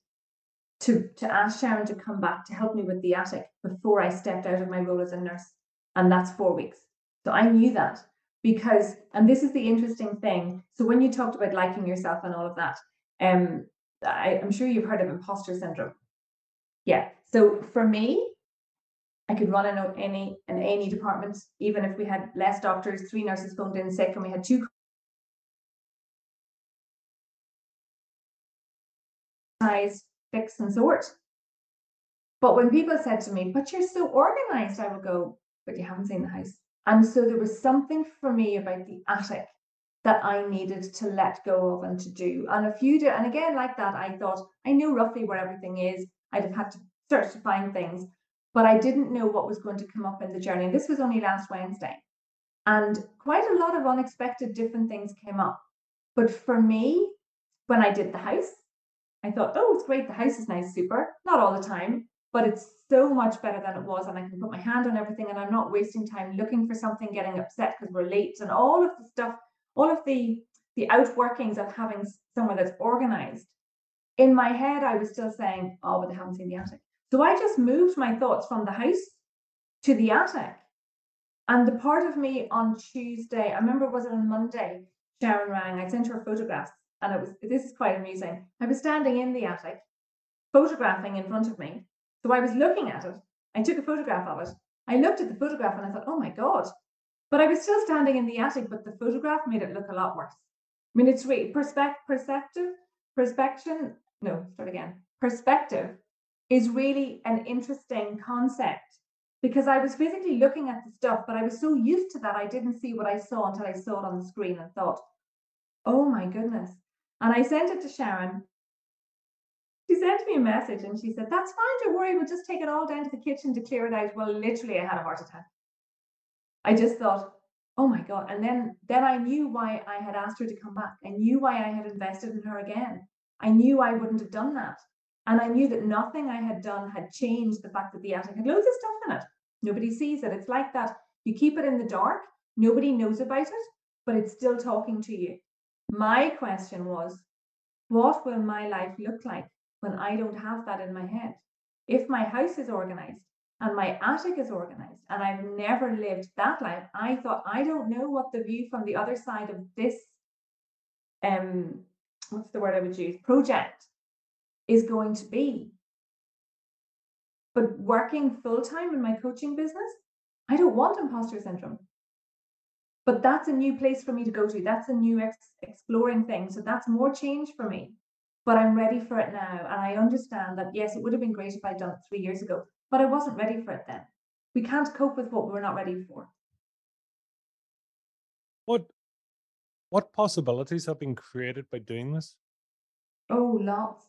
to, to ask Sharon to come back to help me with the attic before I stepped out of my role as a nurse. And that's four weeks. So I knew that because, and this is the interesting thing. So when you talked about liking yourself and all of that, um, I, I'm sure you've heard of imposter syndrome. Yeah. So for me, I could run in any an A&E department, even if we had less doctors, three nurses phoned in sick, and we had two size, fix, and sort. But when people said to me, "But you're so organized," I would go, "But you haven't seen the house." And so there was something for me about the attic that I needed to let go of and to do. And a few, do, and again, like that, I thought I knew roughly where everything is. I'd have had to search to find things, but I didn't know what was going to come up in the journey. And this was only last Wednesday. And quite a lot of unexpected different things came up. But for me, when I did the house, I thought, oh, it's great. The house is nice, super. Not all the time, but it's so much better than it was. And I can put my hand on everything and I'm not wasting time looking for something, getting upset because we're late and all of the stuff, all of the the outworkings of having somewhere that's organized. In my head, I was still saying, oh, but they haven't seen the attic. So I just moved my thoughts from the house to the attic. And the part of me on Tuesday, I remember was it on Monday, Sharon rang, I sent her photographs and it was this is quite amusing. I was standing in the attic, photographing in front of me. So I was looking at it. I took a photograph of it. I looked at the photograph and I thought, oh my God. But I was still standing in the attic, but the photograph made it look a lot worse. I mean, it's really perspective, perceptive, perspection. No, start again. Perspective is really an interesting concept because I was physically looking at the stuff, but I was so used to that I didn't see what I saw until I saw it on the screen and thought, oh my goodness. And I sent it to Sharon. She sent me a message and she said, That's fine, don't worry, we'll just take it all down to the kitchen to clear it out. Well, literally, I had a heart attack. I just thought, oh my God. And then then I knew why I had asked her to come back. I knew why I had invested in her again. I knew I wouldn't have done that. And I knew that nothing I had done had changed the fact that the attic had loads of stuff in it. Nobody sees it. It's like that. You keep it in the dark, nobody knows about it, but it's still talking to you. My question was, what will my life look like when I don't have that in my head? If my house is organized and my attic is organized and I've never lived that life, I thought, I don't know what the view from the other side of this, um, what's the word I would use, project is going to be. But working full time in my coaching business, I don't want imposter syndrome. But that's a new place for me to go to. That's a new ex- exploring thing. So that's more change for me but i'm ready for it now and i understand that yes it would have been great if i'd done it three years ago but i wasn't ready for it then we can't cope with what we're not ready for What what possibilities have been created by doing this? oh lots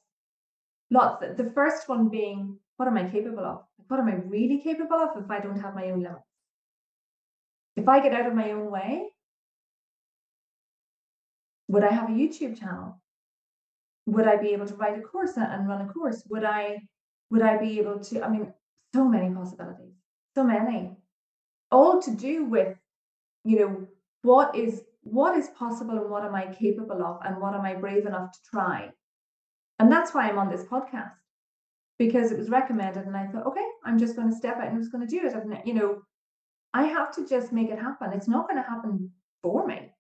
lots the first one being what am I capable of? What am I really capable of if I don't have my own limits? If I get out of my own way, would I have a YouTube channel? Would I be able to write a course and run a course? Would I would I be able to? I mean, so many possibilities, so many, all to do with, you know, what is what is possible and what am I capable of and what am I brave enough to try? And that's why I'm on this podcast because it was recommended and I thought, okay, I'm just going to step out and I'm just going to do it. And, you know, I have to just make it happen. It's not going to happen for me.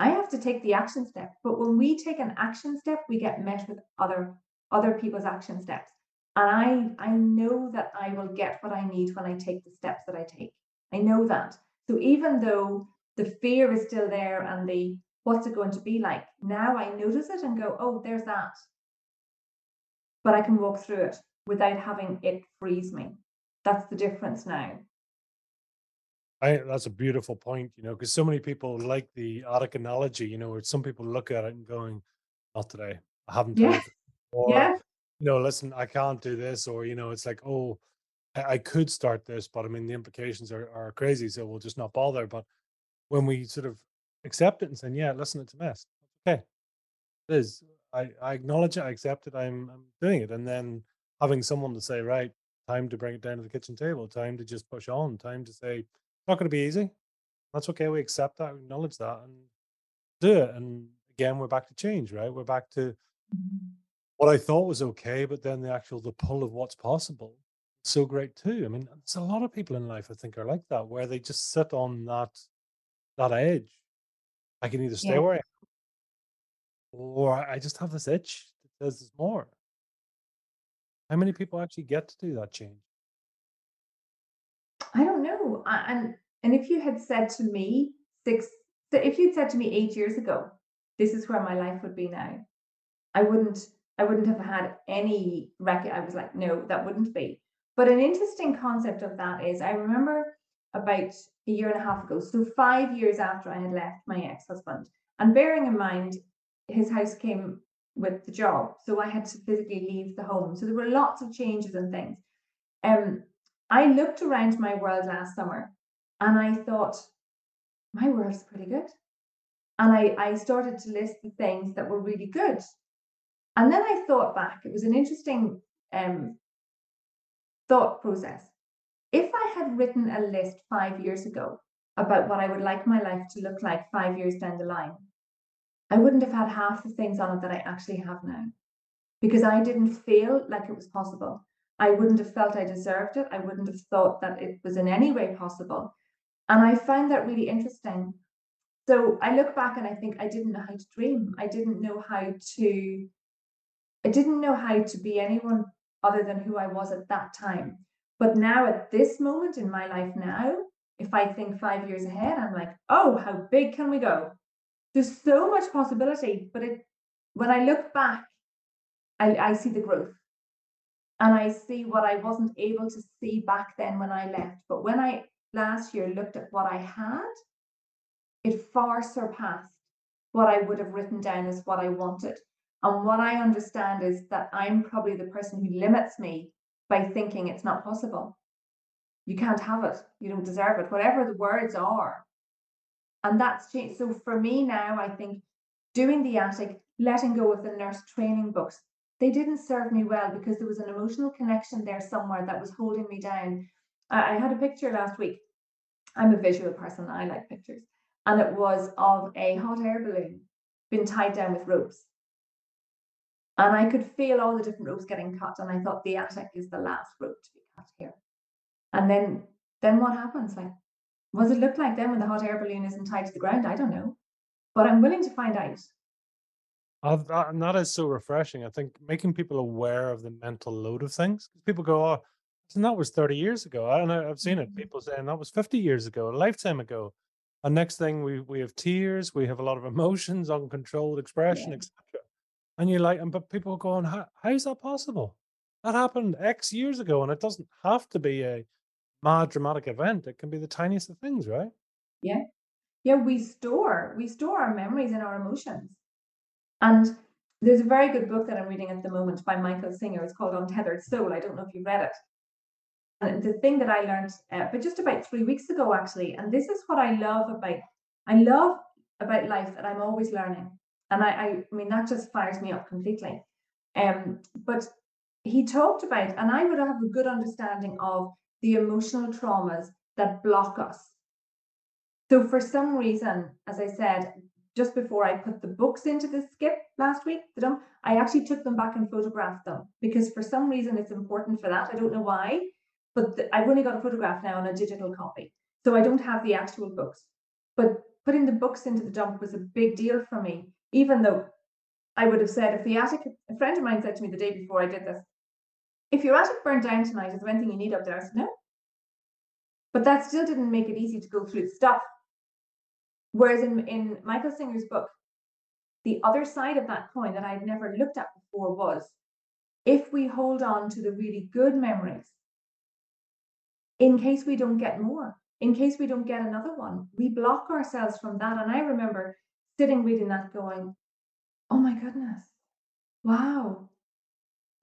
I have to take the action step. But when we take an action step, we get met with other other people's action steps. And I I know that I will get what I need when I take the steps that I take. I know that. So even though the fear is still there and the what's it going to be like, now I notice it and go, oh, there's that. But I can walk through it without having it freeze me. That's the difference now. I that's a beautiful point, you know, because so many people like the attic analogy, you know, where some people look at it and going, "Not today. I haven't done Yeah. it." Or, Yeah. you know, listen, I can't do this, or you know, it's like, oh, I, I could start this, but I mean, the implications are are crazy, so we'll just not bother. But when we sort of accept it and say, "Yeah, listen, it's a mess. Okay, it is. I I acknowledge it. I accept it. I'm I'm doing it," and then having someone to say, "Right, time to bring it down to the kitchen table. Time to just push on. Time to say." Not going to be easy. That's okay. We accept that, we acknowledge that, and do it. And again, we're back to change, right? We're back to Mhm. what I thought was okay, but then the actual the pull of what's possible, so great too. I mean, there's a lot of people in life I think are like that, where they just sit on that that edge. I can either stay Yeah. where I am, or I just have this itch that says there's more. How many people actually get to do that change? I don't know. And and if you had said to me six, if you'd said to me eight years ago, this is where my life would be now, I wouldn't I wouldn't have had any record. I was like, no, that wouldn't be. But an interesting concept of that is I remember about a year and a half ago, so five years after I had left my ex-husband, and bearing in mind his house came with the job, so I had to physically leave the home. So there were lots of changes and things. Um, I looked around my world last summer and I thought, my world's pretty good. And I, I started to list the things that were really good. And then I thought back, it was an interesting um, thought process. If I had written a list five years ago about what I would like my life to look like five years down the line, I wouldn't have had half the things on it that I actually have now because I didn't feel like it was possible. I wouldn't have felt I deserved it. I wouldn't have thought that it was in any way possible. And I find that really interesting. So I look back and I think I didn't know how to dream. I didn't know how to, I didn't know how to be anyone other than who I was at that time. But now at this moment in my life now, if I think five years ahead, I'm like, oh, how big can we go? There's so much possibility. But it when I look back, I, I see the growth and I see what I wasn't able to see back then when I left. But when I last year looked at what I had, it far surpassed what I would have written down as what I wanted. And what I understand is that I'm probably the person who limits me by thinking it's not possible. You can't have it. You don't deserve it. Whatever the words are. And that's changed. So for me now, I think doing the attic, letting go of the nurse training books, they didn't serve me well because there was an emotional connection there somewhere that was holding me down. I, I had a picture last week. I'm a visual person, I like pictures. And it was of a hot air balloon being tied down with ropes. And I could feel all the different ropes getting cut. And I thought the attic is the last rope to be cut here. And then then what happens? Like, what does it look like then when the hot air balloon isn't tied to the ground? I don't know. But I'm willing to find out. And that is so refreshing. I think making people aware of the mental load of things. People go, "Oh, and that was thirty years ago," and I, I've seen it. Mhm. People saying that was fifty years ago, a lifetime ago. And next thing, we we have tears, we have a lot of emotions, *laughs* uncontrolled expression, Yeah. etc. And you're like, and but people are going, how, how is that possible? That happened X years ago, and it doesn't have to be a mad dramatic event. It can be the tiniest of things, right? Yeah, yeah, we store we store our memories and our emotions. And there's a very good book that I'm reading at the moment by Michael Singer. It's called Untethered Soul. I don't know if you've read it. And the thing that I learned, uh, but just about three weeks ago, actually, and this is what I love about, I love about life that I'm always learning. And I, I, I mean, that just fires me up completely. Um, but he talked about, and I would have a good understanding of the emotional traumas that block us. So for some reason, as I said, just before I put the books into the skip last week, the dump, I actually took them back and photographed them because for some reason it's important for that. I don't know why, but the, I've only got a photograph now and a digital copy. So I don't have the actual books. But putting the books into the dump was a big deal for me, even though I would have said if the attic, a friend of mine said to me the day before I did this, if your attic burned down tonight, is there anything you need up there? I said, no. But that still didn't make it easy to go through the stuff. Whereas in, in Michael Singer's book, the other side of that coin that I'd never looked at before was if we hold on to the really good memories, in case we don't get more, in case we don't get another one, we block ourselves from that. And I remember sitting reading that going, oh my goodness, wow.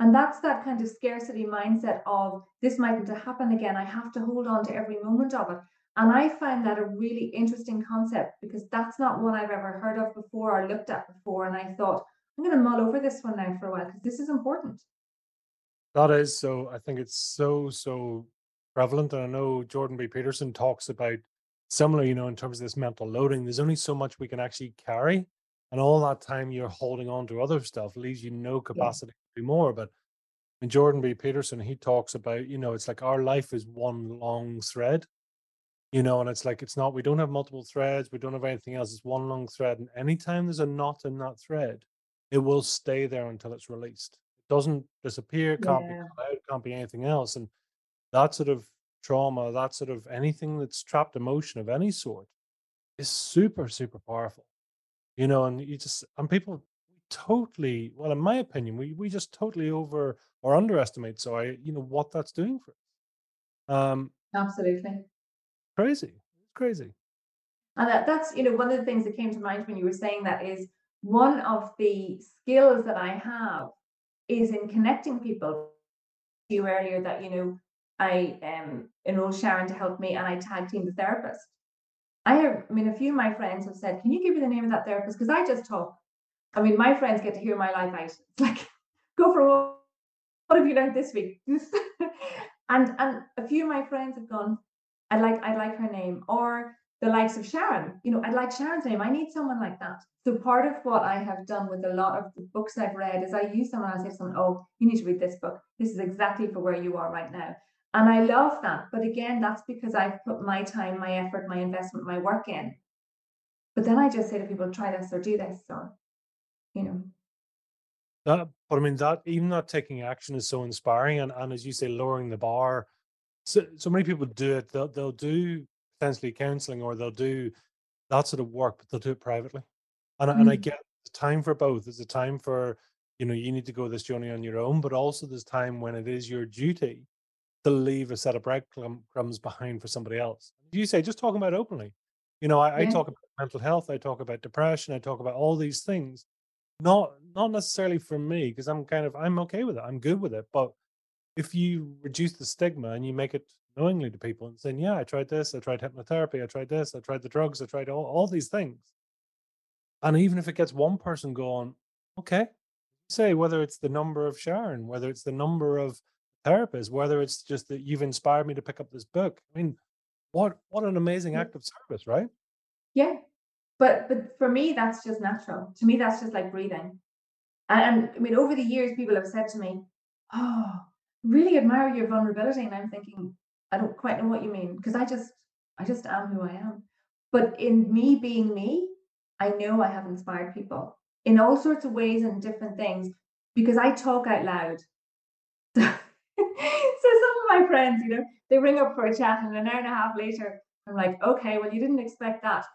And that's that kind of scarcity mindset of this mightn't happen again. I have to hold on to every moment of it. And I find that a really interesting concept because that's not one I've ever heard of before or looked at before. And I thought, I'm going to mull over this one now for a while because this is important. That is so. I think it's so, so prevalent. And I know Jordan B. Peterson talks about similar, you know, in terms of this mental loading, there's only so much we can actually carry. And all that time you're holding on to other stuff leaves you no capacity yeah. to do more. But in Jordan B. Peterson, he talks about, you know, it's like our life is one long thread, you know, and it's like it's not, we don't have multiple threads, we don't have anything else, it's one long thread. And anytime there's a knot in that thread, it will stay there until it's released. It doesn't disappear, can't yeah. be out, can't be anything else. And that sort of trauma, that sort of anything that's trapped emotion of any sort is super, super powerful. You know, and you just and people totally well, in my opinion, we we just totally over or underestimate, sorry, you know, what that's doing for us. Um Absolutely. Crazy. It's crazy. And that, that's, you know, one of the things that came to mind when you were saying that is one of the skills that I have is in connecting people. You earlier that, you know, I um, enrolled Sharon to help me and I tag team the therapist. I have, I mean, a few of my friends have said, Can you give me the name of that therapist? Because I just talk. I mean, my friends get to hear my life out. It's like, *laughs* go for a walk. What have you learned this week? *laughs* and and a few of my friends have gone, I like I like her name. Or the likes of Sharon, you know, I'd like Sharon's name. I need someone like that. So part of what I have done with a lot of the books I've read is I use someone, I say to someone, oh, you need to read this book. This is exactly for where you are right now. And I love that. But again, that's because I've put my time, my effort, my investment, my work in. But then I just say to people, try this or do this or, you know. That, but I mean, that even that taking action is so inspiring. And, and as you say, lowering the bar. So, so many people do it. They'll, they'll do potentially counseling or they'll do that sort of work, but they'll do it privately. And, mm. and I mm. get time for both. There's a time for, you know, you need to go this journey on your own, but also there's time when it is your duty to leave a set of breadcrumbs behind for somebody else. You say just talking about openly. You know, I, I talk about mental health, I talk about depression, I talk about all these things. Not not necessarily for me, because I'm kind of I'm okay with it. I'm good with it. But if you reduce the stigma and you make it knowingly to people and saying, Yeah, I tried this, I tried hypnotherapy, I tried this, I tried the drugs, I tried all, all these things. And even if it gets one person going, okay, say whether it's the number of Sharon, whether it's the number of therapists, whether it's just that you've inspired me to pick up this book. I mean, what what an amazing act of service, right? Yeah. But but for me, that's just natural. To me, that's just like breathing. And, and I mean, over the years, people have said to me, Oh, really admire your vulnerability. And I'm thinking, I don't quite know what you mean, because I just I just am who I am. But in me being me, I know I have inspired people in all sorts of ways and different things because I talk out loud. *laughs* so some of my friends, you know, they ring up for a chat and an hour and a half later, I'm like, okay, well, you didn't expect that.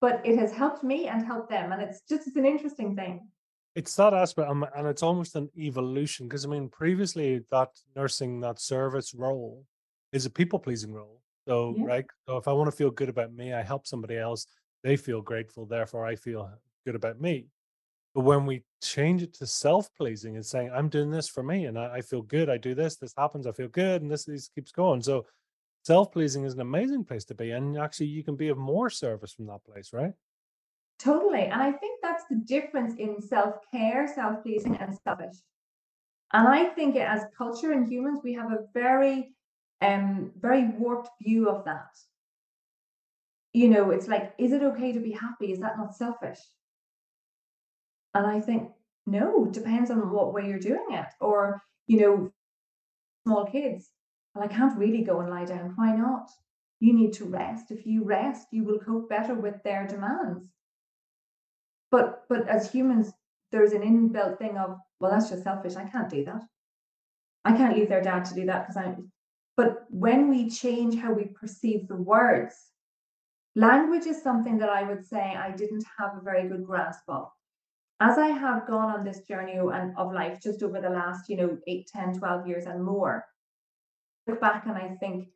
But it has helped me and helped them. And it's just it's an interesting thing. It's that aspect, um, and it's almost an evolution because I mean, previously that nursing, that service role is a people pleasing role. So, yeah. right. So, if I want to feel good about me, I help somebody else, they feel grateful. Therefore, I feel good about me. But when we change it to self-pleasing and saying, I'm doing this for me and I, I feel good, I do this, this happens, I feel good, and this, this keeps going. So self-pleasing is an amazing place to be. And actually you can be of more service from that place, right? Totally. And I think that's the difference in self-care, self-pleasing, and selfish. And I think as culture and humans, we have a very, um, very warped view of that. You know, it's like, is it okay to be happy? Is that not selfish? And I think, no, depends on what way you're doing it. Or, you know, small kids, well, I can't really go and lie down. Why not? You need to rest. If you rest, you will cope better with their demands. But but as humans, there's an inbuilt thing of, well, that's just selfish. I can't do that. I can't leave their dad to do that because I'm but when we change how we perceive the words, language is something that I would say I didn't have a very good grasp of as I have gone on this journey of life just over the last, you know, 8, 10, 12 years and more, look back and I think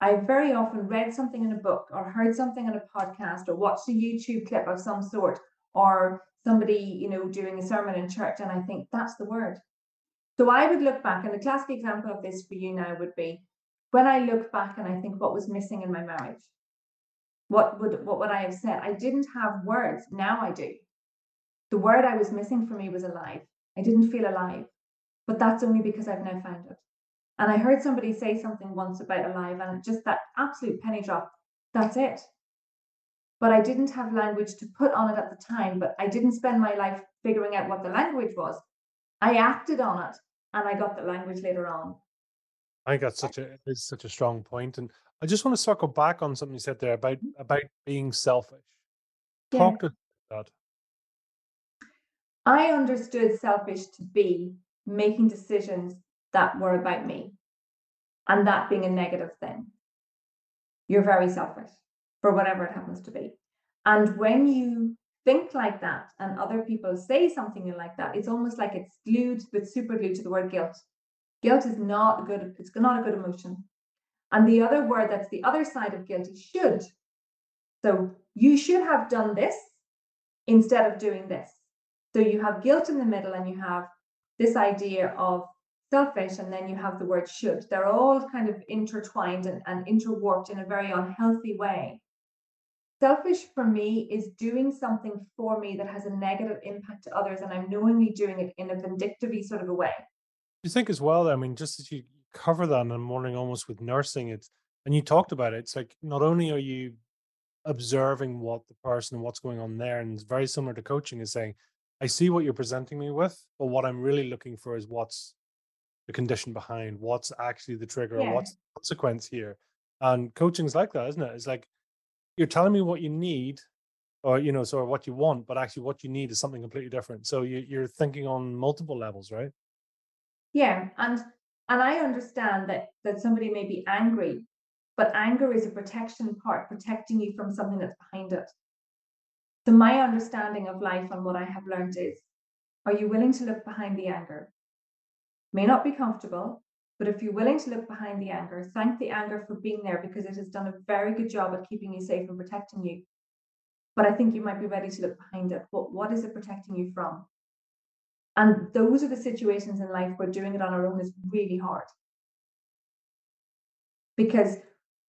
I very often read something in a book or heard something on a podcast or watched a YouTube clip of some sort or somebody, you know, doing a sermon in church and I think that's the word. So I would look back and the classic example of this for you now would be when I look back and I think what was missing in my marriage. What would what would I have said? I didn't have words. Now I do. The word I was missing for me was alive. I didn't feel alive, but that's only because I've now found it. And I heard somebody say something once about alive, and just that absolute penny drop. That's it. But I didn't have language to put on it at the time, but I didn't spend my life figuring out what the language was. I acted on it and I got the language later on. I think that's such a is such a strong point. And I just want to circle back on something you said there about Mm-hmm. about being selfish. Yeah. Talk to that. I understood selfish to be making decisions that were about me and that being a negative thing. You're very selfish for whatever it happens to be. And when you think like that and other people say something like that, it's almost like it's glued with super glue to the word guilt. Guilt is not a good, it's not a good emotion. And the other word that's the other side of guilt is should. So you should have done this instead of doing this. So you have guilt in the middle and you have this idea of selfish, and then you have the word should. They're all kind of intertwined and, and interwarped in a very unhealthy way. Selfish for me is doing something for me that has a negative impact to others, and I'm knowingly doing it in a vindictive sort of a way. You think as well, I mean, just as you cover that in the morning almost with nursing it, and you talked about it, it's like not only are you observing what the person and what's going on there, and it's very similar to coaching, is saying, I see what you're presenting me with, but what I'm really looking for is what's the condition behind, what's actually the trigger, Yeah. what's the consequence here. And coaching's like that, isn't it? It's like you're telling me what you need, or you know, sort of what you want, but actually what you need is something completely different. So you, you're thinking on multiple levels, right? Yeah, and and I understand that that somebody may be angry, but anger is a protection part, protecting you from something that's behind it. So my understanding of life and what I have learned is, are you willing to look behind the anger? May not be comfortable, but if you're willing to look behind the anger, thank the anger for being there because it has done a very good job at keeping you safe and protecting you. But I think you might be ready to look behind it. What what is it protecting you from? And those are the situations in life where doing it on our own is really hard. Because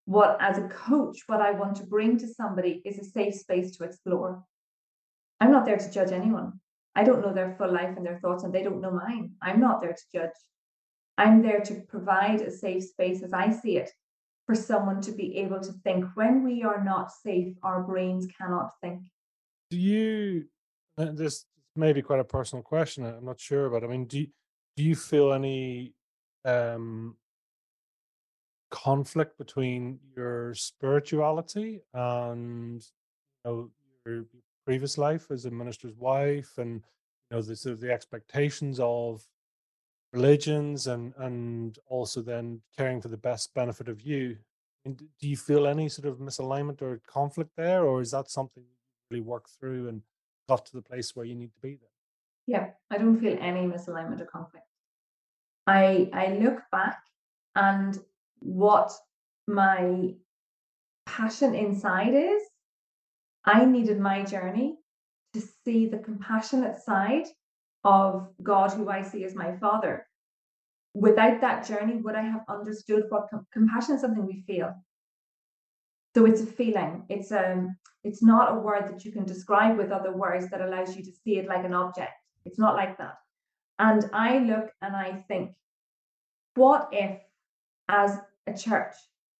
what, as a coach, what I want to bring to somebody is a safe space to explore. I'm not there to judge anyone. I don't know their full life and their thoughts, and they don't know mine. I'm not there to judge. I'm there to provide a safe space as I see it for someone to be able to think. When we are not safe, our brains cannot think. Do you? uh, This may be quite a personal question. I'm not sure, but I mean, do you, do you feel any um, conflict between your spirituality and you know your previous life as a minister's wife, and you know the sort of the expectations of religions, and and also then caring for the best benefit of you? And do you feel any sort of misalignment or conflict there, or is that something you really worked through and got to the place where you need to be there? Yeah, I don't feel any misalignment or conflict. I I look back and what my passion inside is, I needed my journey to see the compassionate side of God, who I see as my father. Without that journey, would I have understood what com- compassion is something we feel? So it's a feeling. It's um it's not a word that you can describe with other words that allows you to see it like an object. It's not like that. And I look and I think, what if, as a church,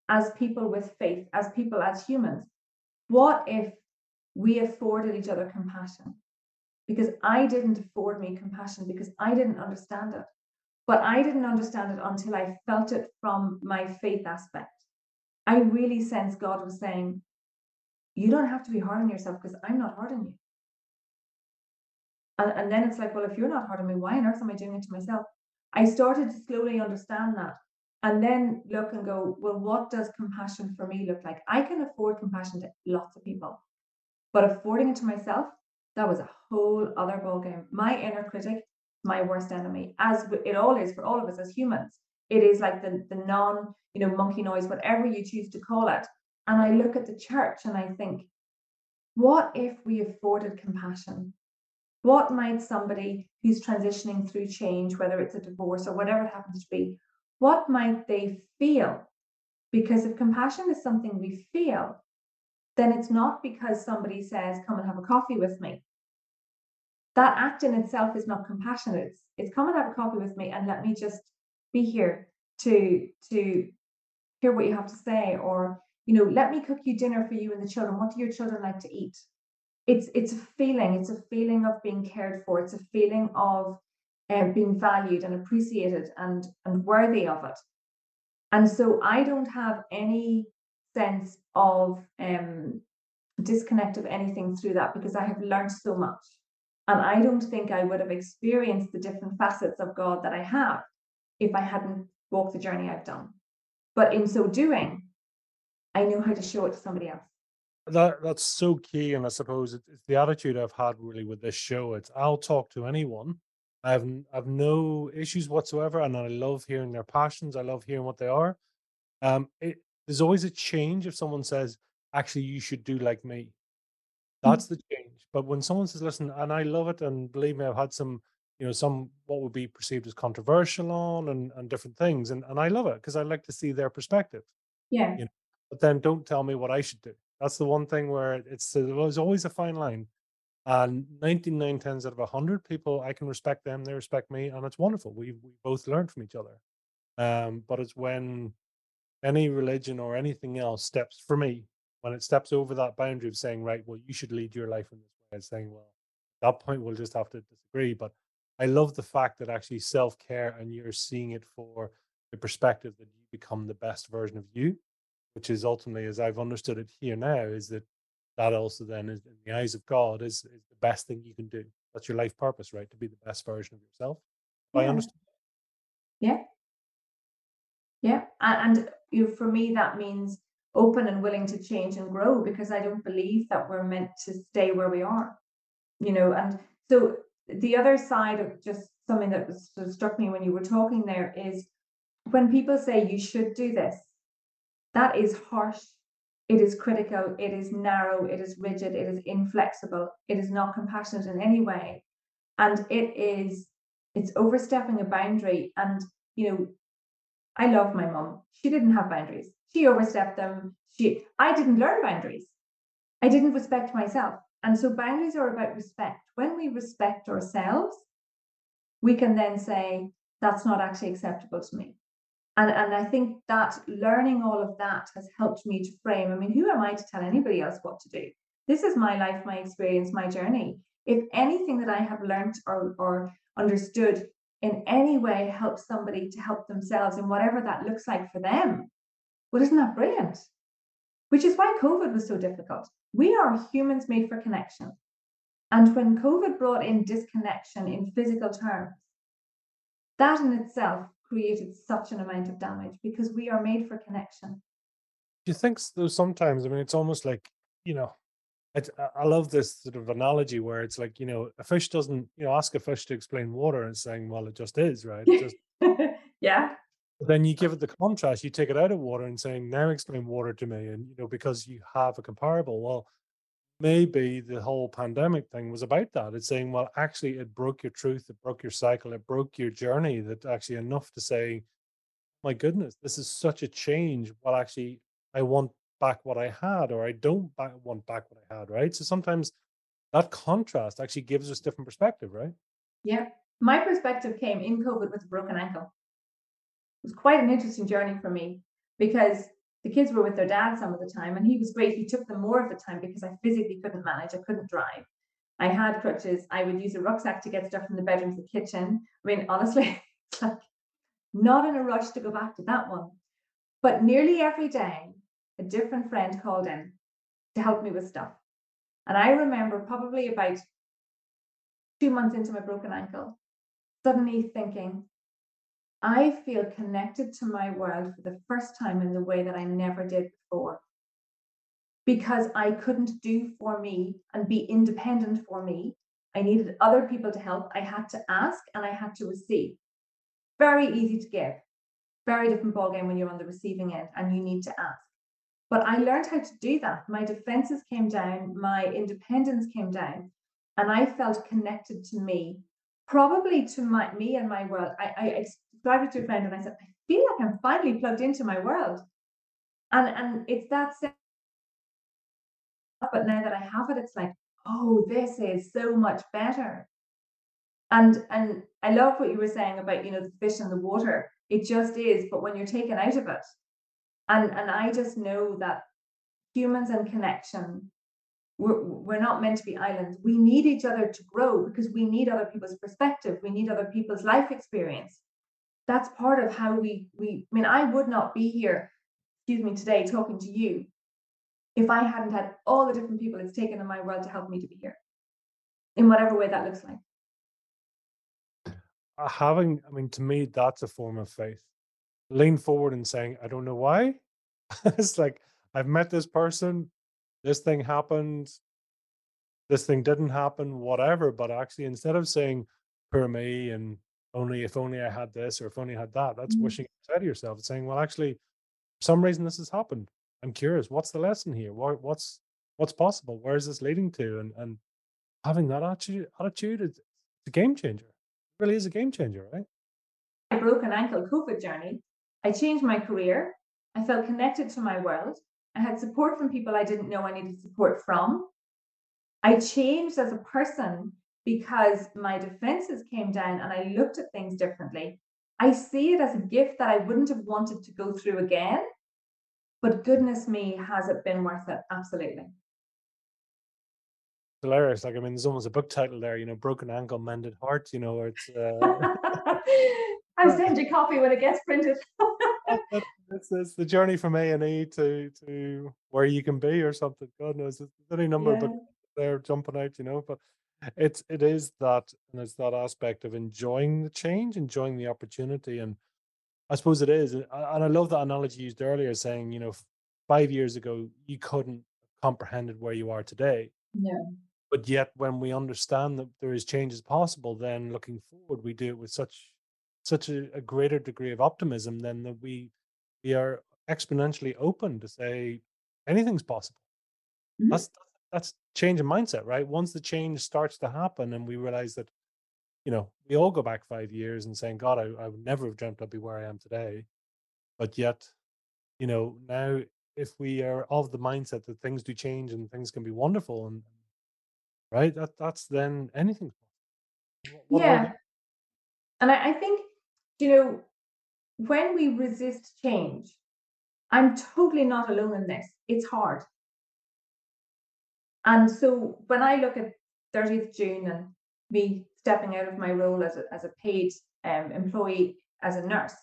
as people with faith, as people, as humans, what if we afforded each other compassion? Because I didn't afford me compassion because I didn't understand it. But I didn't understand it until I felt it from my faith aspect. I really sense God was saying, you don't have to be hard on yourself because I'm not hard on you. And, and then it's like, well, if you're not hard on me, why on earth am I doing it to myself? I started to slowly understand that and then look and go, well, what does compassion for me look like? I can afford compassion to lots of people, but affording it to myself, that was a whole other ballgame. My inner critic, my worst enemy, as it all is for all of us as humans. It is like the, the non, you know, monkey noise, whatever you choose to call it. And I look at the church and I think, what if we afforded compassion? What might somebody who's transitioning through change, whether it's a divorce or whatever it happens to be, what might they feel? Because if compassion is something we feel, then it's not because somebody says, Come and have a coffee with me. That act in itself is not compassionate. It's, it's come and have a coffee with me and let me just be here to to hear what you have to say or you know let me cook you dinner for you and the children. What do your children like to eat? It's it's a feeling. It's a feeling of being cared for. It's a feeling of um, being valued and appreciated and and worthy of it. And so i don't have any sense of um, disconnect of anything through that because i have learned so much and i don't think i would have experienced the different facets of god that i have if i hadn't walked the journey i've done. But in so doing i know how to show it to somebody else. That that's so key and i suppose it's the attitude i've had really with this show. It's i'll talk to anyone. I have i've no issues whatsoever and i love hearing their passions. I love hearing what they are. Um it, there's always a change if someone says actually you should do like me. Mm. that's the change but when someone says listen and i love it and believe me i've had some you know some what would be perceived as controversial on and, and different things and, and i love it because i like to see their perspective yeah. you know but then don't tell me what i should do. That's the one thing where it's there's always a fine line and 99 tens out of 100 people i can respect them they respect me and it's wonderful. We, we both learn from each other um, but it's when any religion or anything else steps for me when it steps over that boundary of saying right well you should lead your life in this way it's saying well at that point we'll just have to disagree but i love the fact that actually self-care and you're seeing it for the perspective that you become the best version of you which is ultimately as i've understood it here now is that that also then is in the eyes of god is, is the best thing you can do that's your life purpose right to be the best version of yourself i understand Yeah. Yeah. And, and you know, for me, that means open and willing to change and grow because I don't believe that we're meant to stay where we are. You know, and so the other side of just something that was, sort of struck me when you were talking there is when people say you should do this, that is harsh. It is critical. It is narrow. It is rigid. It is inflexible. It is not compassionate in any way. And it is, it's overstepping a boundary. And, you know, I love my mom. She didn't have boundaries. She overstepped them. She I didn't learn boundaries. I didn't respect myself. And so boundaries are about respect. When we respect ourselves, we can then say, that's not actually acceptable to me. And, and I think that learning all of that has helped me to frame. I mean, who am I to tell anybody else what to do? This is my life, my experience, my journey. If anything that I have learned or, or understood in any way helps somebody to help themselves and whatever that looks like for them, well, isn't that brilliant? Which is why COVID was so difficult. We are humans made for connection. And when COVID brought in disconnection in physical terms, that in itself created such an amount of damage because we are made for connection. Do you think though sometimes? I mean, it's almost like you know, it's, I I love this sort of analogy where it's like you know, a fish doesn't you know ask a fish to explain water and saying, well, it just is, right? Just *laughs* yeah, then you give it the contrast, you take it out of water and saying, now explain water to me, and you know, because you have a comparable. Well, maybe the whole pandemic thing was about that. It's saying, well, actually, it broke your truth, it broke your cycle, it broke your journey. That actually enough to say, my goodness, this is such a change. Well, actually, I want back what I had, or I don't back, want back what I had, right? So sometimes that contrast actually gives us different perspective, right? Yeah. My perspective came in COVID with a broken ankle. Was quite an interesting journey for me because the kids were with their dad some of the time and he was great. He took them more of the time because I physically couldn't manage. I couldn't drive. I had crutches. I would use a rucksack to get stuff from the bedroom to the kitchen. I mean, honestly, *laughs* it's like not in a rush to go back to that one. But nearly every day, a different friend called in to help me with stuff. And I remember probably about two months into my broken ankle, suddenly thinking, I feel connected to my world for the first time in the way that I never did before. Because I couldn't do for me and be independent for me. I needed other people to help. I had to ask and I had to receive. Very easy to give. Very different ballgame when you're on the receiving end and you need to ask. But I learned how to do that. My defenses came down, my independence came down, and I felt connected to me, probably to my me and my world. I, I, Described to a friend and I said, I feel like I'm finally plugged into my world. And and it's that but now that I have it, it's like, oh, this is so much better. And and I love what you were saying about, you know, the fish in the water. It just is, but when you're taken out of it, and and I just know that humans and connection we're, we're not meant to be islands. We need each other to grow because we need other people's perspective. We need other people's life experience. That's part of how we we. I mean, I would not be here, excuse me, today talking to you if I hadn't had all the different people it's taken in my world to help me to be here, in whatever way that looks like. Uh, having, I mean, to me, that's a form of faith. Lean forward and saying, I don't know why. *laughs* it's like I've met this person this thing happened, this thing didn't happen, whatever. But actually, instead of saying, poor me, and only if only I had this or if only I had that, that's mm-hmm. wishing outside of yourself. It's saying, well, actually, for some reason this has happened. I'm curious, what's the lesson here? What, what's what's possible? Where is this leading to? And and having that attitude, attitude is a game changer. It really is a game changer, right? I broke an ankle COVID journey. I changed my career. I felt connected to my world. I had support from people I didn't know I needed support from. I changed as a person because my defenses came down and I looked at things differently. I see it as a gift that I wouldn't have wanted to go through again. But goodness me, has it been worth it? Absolutely. Hilarious. Like, I mean, there's almost a book title there, you know, Broken Ankle, Mended Heart, you know, where it's. Uh... *laughs* I'll *laughs* send you a copy when it gets printed. it's, it's the journey from A and E to to where you can be or something. God knows there's any number yeah. but they're jumping out, you know. But it's it is that and it's that aspect of enjoying the change, enjoying the opportunity. And I suppose it is. And I love that analogy used earlier saying, you know, five years ago you couldn't comprehended where you are today. No. But yet when we understand that there is change changes possible, then looking forward, we do it with such such a, a greater degree of optimism than that we we are exponentially open to say anything's possible. Mm-hmm. That's that's change in mindset, right? Once the change starts to happen and we realize that, you know, we all go back five years and saying, God, I, I would never have dreamt I'd be where I am today. But yet, you know, now if we are of the mindset that things do change and things can be wonderful and right, that that's then anything. What yeah. And I, I think, you know, when we resist change, I'm totally not alone in this. It's hard. And so when I look at 30th June and me stepping out of my role as a, as a paid um, employee as a nurse,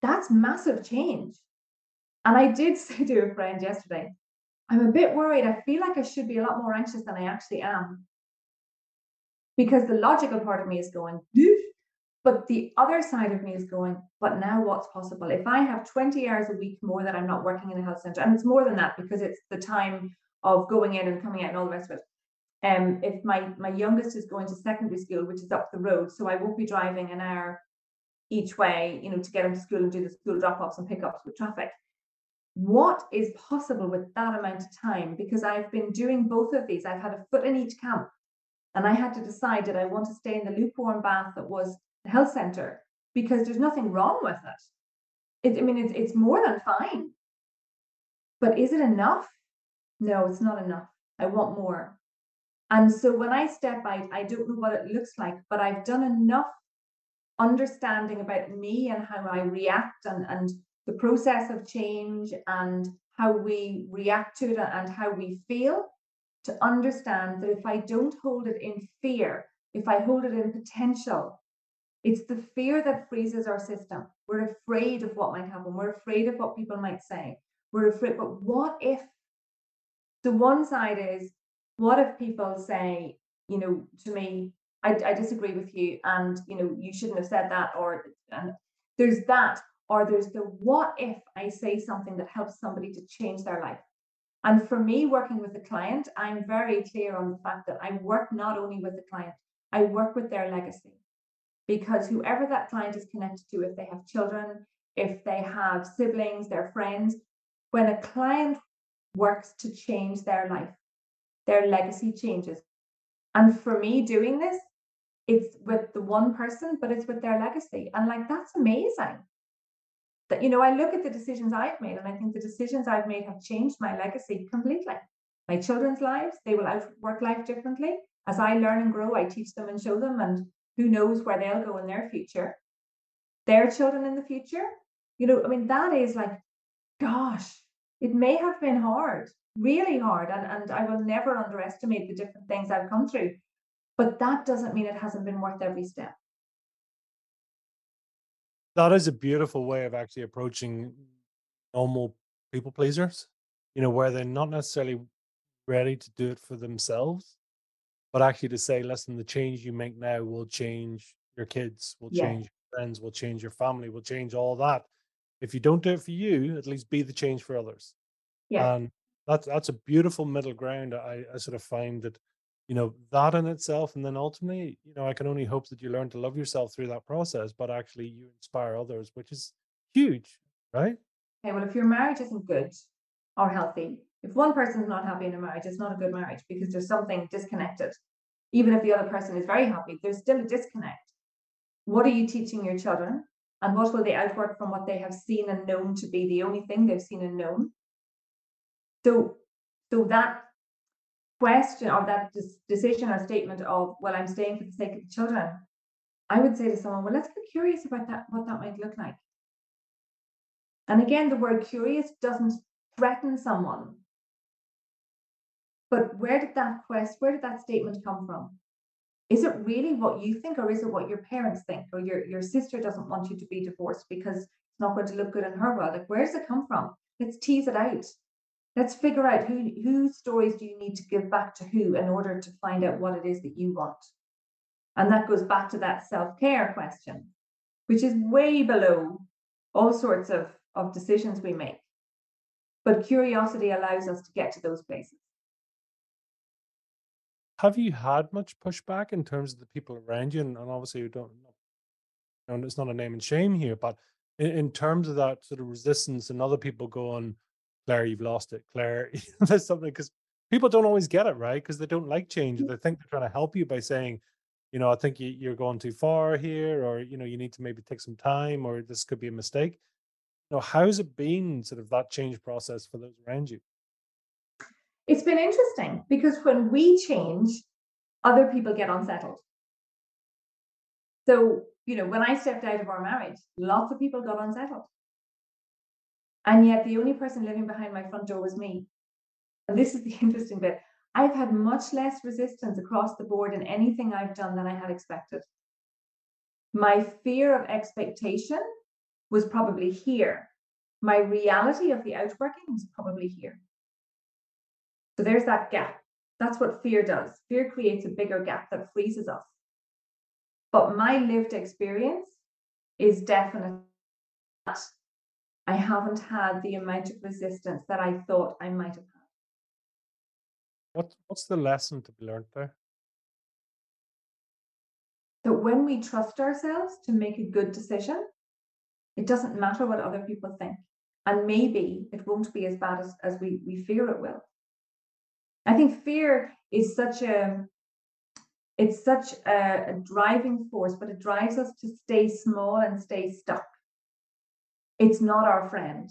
that's massive change. And I did *laughs* say to a friend yesterday, I'm a bit worried. I feel like I should be a lot more anxious than I actually am. Because the logical part of me is going, but the other side of me is going, but now what's possible? If I have 20 hours a week more that I'm not working in a health center, and it's more than that because it's the time of going in and coming out and all the rest of it. Um, if my my youngest is going to secondary school, which is up the road, so I won't be driving an hour each way, you know, to get him to school and do the school drop-offs and pickups with traffic. what is possible with that amount of time? Because I've been doing both of these. I've had a foot in each camp. And I had to decide did I want to stay in the lukewarm bath that was the health center? Because there's nothing wrong with it. it I mean, it's, it's more than fine. But is it enough? No, it's not enough. I want more. And so when I step out, I don't know what it looks like, but I've done enough understanding about me and how I react and, and the process of change and how we react to it and how we feel to understand that if I don't hold it in fear, if I hold it in potential, it's the fear that freezes our system. We're afraid of what might happen. We're afraid of what people might say. We're afraid, but what if? The one side is, what if people say, you know, to me, I, I disagree with you, and you know, you shouldn't have said that, or and there's that, or there's the what if I say something that helps somebody to change their life. And for me, working with the client, I'm very clear on the fact that I work not only with the client, I work with their legacy. Because whoever that client is connected to, if they have children, if they have siblings, their friends, when a client works to change their life, their legacy changes. And for me, doing this, it's with the one person, but it's with their legacy. And like, that's amazing that you know i look at the decisions i've made and i think the decisions i've made have changed my legacy completely my children's lives they will outwork life differently as i learn and grow i teach them and show them and who knows where they'll go in their future their children in the future you know i mean that is like gosh it may have been hard really hard and, and i will never underestimate the different things i've come through but that doesn't mean it hasn't been worth every step that is a beautiful way of actually approaching normal people pleasers, you know, where they're not necessarily ready to do it for themselves, but actually to say, listen, the change you make now will change your kids, will yeah change your friends, will change your family, will change all that. If you don't do it for you, at least be the change for others. yeah And that's that's a beautiful middle ground. I, I sort of find that you know that in itself and then ultimately you know i can only hope that you learn to love yourself through that process but actually you inspire others which is huge right okay well if your marriage isn't good or healthy if one person's not happy in a marriage it's not a good marriage because there's something disconnected even if the other person is very happy there's still a disconnect what are you teaching your children and what will they outwork from what they have seen and known to be the only thing they've seen and known so so that question or that decision or statement of, well, I'm staying for the sake of the children, I would say to someone, well, let's get curious about that, what that might look like. And again, the word curious doesn't threaten someone. But where did that quest, where did that statement come from? Is it really what you think, or is it what your parents think, or your, your sister doesn't want you to be divorced because it's not going to look good in her world? Like, where does it come from? Let's tease it out let's figure out who whose stories do you need to give back to who in order to find out what it is that you want and that goes back to that self-care question which is way below all sorts of of decisions we make but curiosity allows us to get to those places have you had much pushback in terms of the people around you and, and obviously you don't know it's not a name and shame here but in, in terms of that sort of resistance and other people going Claire, you've lost it. Claire, *laughs* there's something because people don't always get it right because they don't like change. Mm-hmm. They think they're trying to help you by saying, you know, I think you, are going too far here, or you know, you need to maybe take some time, or this could be a mistake. You know, how's it been sort of that change process for those around you? It's been interesting because when we change, other people get unsettled. So, you know, when I stepped out of our marriage, lots of people got unsettled. And yet the only person living behind my front door was me. And this is the *laughs* interesting bit. I've had much less resistance across the board in anything I've done than I had expected. My fear of expectation was probably here. My reality of the outworking was probably here. So there's that gap. That's what fear does. Fear creates a bigger gap that freezes us. But my lived experience is definitely that I haven't had the amount of resistance that I thought I might have had. What what's the lesson to be learned there? That when we trust ourselves to make a good decision, it doesn't matter what other people think. and maybe it won't be as bad as, as we, we fear it will. I think fear is such a it's such a, a driving force, but it drives us to stay small and stay stuck. It's not our friend.